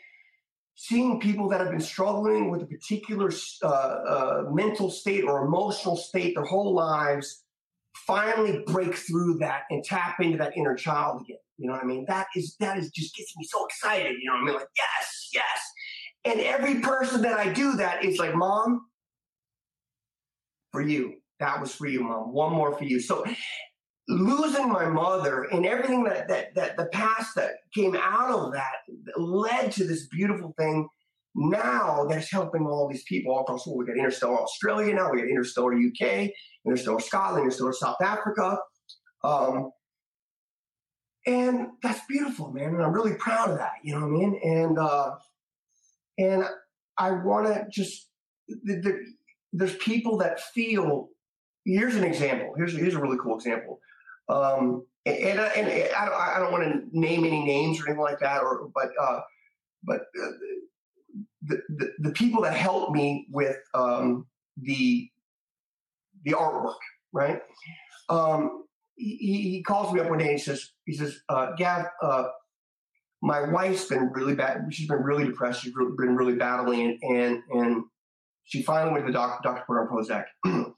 [SPEAKER 3] seeing people that have been struggling with a particular uh, uh, mental state or emotional state their whole lives finally break through that and tap into that inner child again. You know what I mean? That is that is just gets me so excited. You know what I mean? Like yes, yes. And every person that I do that is like, mom, for you. That was for you, mom. One more for you. So losing my mother and everything that that that the past that came out of that led to this beautiful thing now that's helping all these people all across the world. We got Interstellar Australia now, we got Interstellar UK, Interstellar Scotland, Interstellar South Africa. Um, and that's beautiful, man. And I'm really proud of that. You know what I mean? And uh, and I want to just the, the, there's people that feel. Here's an example. Here's here's a really cool example. Um, and, and, and I don't, I don't want to name any names or anything like that, or but uh, but uh, the, the, the people that helped me with um, the the artwork, right? Um, he, he calls me up one day and he says, he says, uh, Gav, uh, my wife's been really bad. She's been really depressed. She's been really battling, and and, and she finally went to the doctor. Doctor put on Prozac. [clears throat]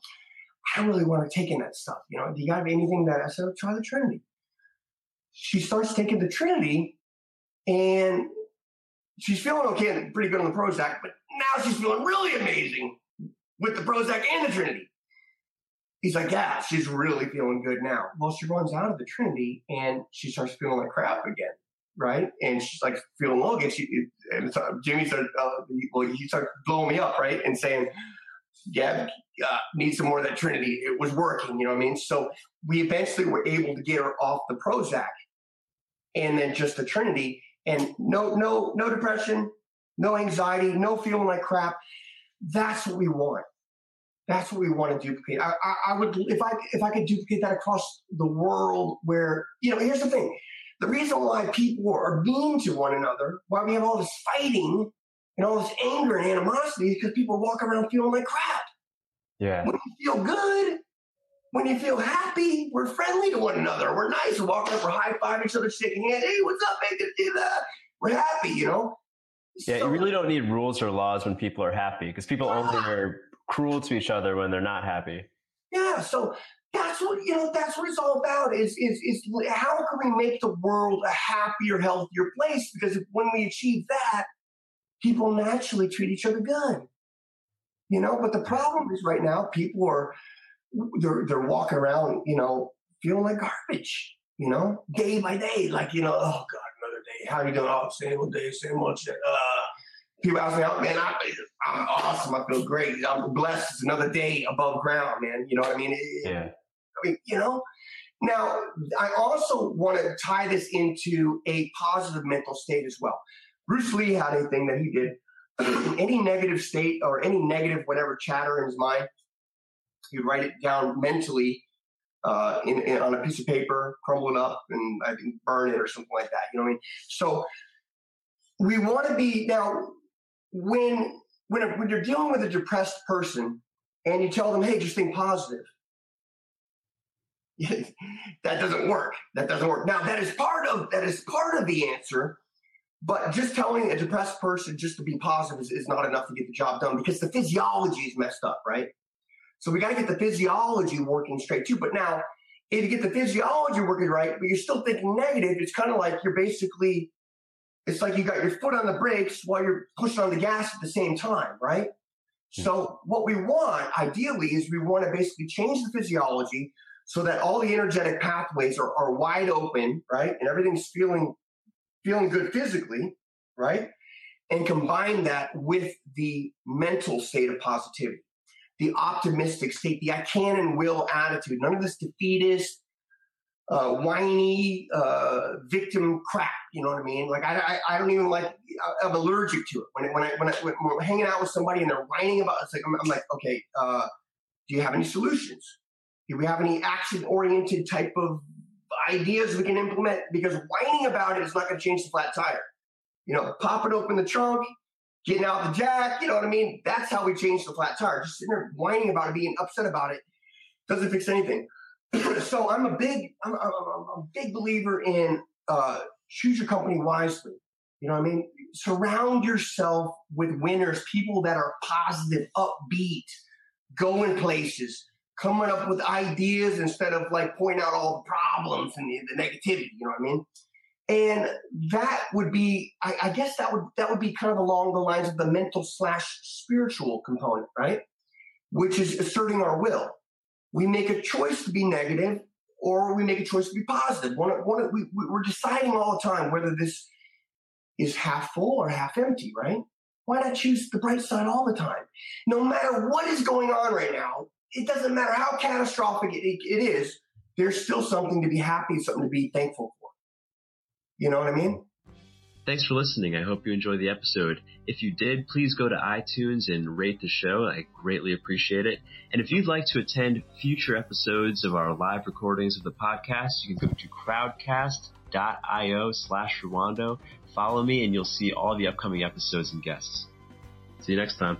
[SPEAKER 3] I really want to take in that stuff. You know, do you got anything that I said? Try the Trinity. She starts taking the Trinity, and she's feeling okay, and pretty good on the Prozac, but now she's feeling really amazing with the Prozac and the Trinity. He's like, yeah, she's really feeling good now. Well, she runs out of the Trinity and she starts feeling like crap again, right? And she's like feeling low again. She, and so Jimmy started, uh, well, he started blowing me up, right? And saying, yeah, uh, need some more of that Trinity. It was working, you know what I mean? So we eventually were able to get her off the Prozac and then just the Trinity and no, no, no depression, no anxiety, no feeling like crap. That's what we want. That's what we want to duplicate. I, I, I, would, if I, if I could duplicate that across the world, where you know, here's the thing: the reason why people are mean to one another, why we have all this fighting and all this anger and animosity, is because people walk around feeling like crap.
[SPEAKER 1] Yeah.
[SPEAKER 3] When you feel good, when you feel happy, we're friendly to one another. We're nice. We're walking up, we're high fiving each other, shaking hands. Hey, what's up, man? Good to do that. We're happy, you know?
[SPEAKER 1] Yeah, so, you really don't need rules or laws when people are happy because people ah. only are cruel to each other when they're not happy.
[SPEAKER 3] Yeah, so that's what you know. That's what it's all about. Is is is how can we make the world a happier, healthier place? Because when we achieve that, people naturally treat each other good. You know, but the problem is right now people are they're they're walking around, you know, feeling like garbage, you know, day by day, like you know, oh god, another day. How are you doing? Oh, same old day, same old shit. Uh, people ask me, oh, man, I, am awesome. I feel great. I'm blessed. It's another day above ground, man. You know what I mean?
[SPEAKER 1] Yeah.
[SPEAKER 3] I mean, you know. Now, I also want to tie this into a positive mental state as well. Bruce Lee had a thing that he did. any negative state or any negative whatever chatter in his mind, he'd write it down mentally uh, in, in, on a piece of paper, crumble it up, and I think burn it or something like that. You know what I mean? So we want to be now when when when you're dealing with a depressed person and you tell them, "Hey, just think positive." [laughs] that doesn't work. That doesn't work. Now that is part of that is part of the answer, but just telling a depressed person just to be positive is, is not enough to get the job done because the physiology is messed up, right? So we got to get the physiology working straight too. But now, if you get the physiology working right, but you're still thinking negative, it's kind of like you're basically, it's like you got your foot on the brakes while you're pushing on the gas at the same time, right? Hmm. So what we want, ideally, is we want to basically change the physiology so that all the energetic pathways are, are wide open, right? And everything's feeling feeling good physically, right? And combine that with the mental state of positivity the optimistic state, the I can and will attitude. None of this defeatist, uh, whiny uh, victim crap. You know what I mean? Like I, I, I, don't even like. I'm allergic to it. When it, when I when, I, when we're hanging out with somebody and they're whining about, it's like I'm, I'm like, okay, uh, do you have any solutions? Do we have any action oriented type of ideas we can implement? Because whining about it is not going to change the flat tire. You know, pop it open the trunk, getting out the jack. You know what I mean? That's how we change the flat tire. Just sitting there whining about it, being upset about it, doesn't fix anything. [clears throat] so I'm a big, I'm, I'm, I'm, a big believer in uh, choose your company wisely. You know what I mean? Surround yourself with winners, people that are positive, upbeat, going places, coming up with ideas instead of like pointing out all the problems and the, the negativity. You know what I mean? and that would be I, I, guess that would that would be kind of along the lines of the mental slash spiritual component right which is asserting our will we make a choice to be negative or we make a choice to be positive. One, one, we, we're deciding all the time whether this is half full or half empty, right? Why not choose the bright side all the time? No matter what is going on right now, it doesn't matter how catastrophic it, it is, there's still something to be happy, something to be thankful for. You know what I mean?
[SPEAKER 1] Thanks for listening. I hope you enjoyed the episode. If you did, please go to iTunes and rate the show. I greatly appreciate it. And if you'd like to attend future episodes of our live recordings of the podcast, you can go to crowdcast.io slash Rwando. Follow me and you'll see all the upcoming episodes and guests. See you next time.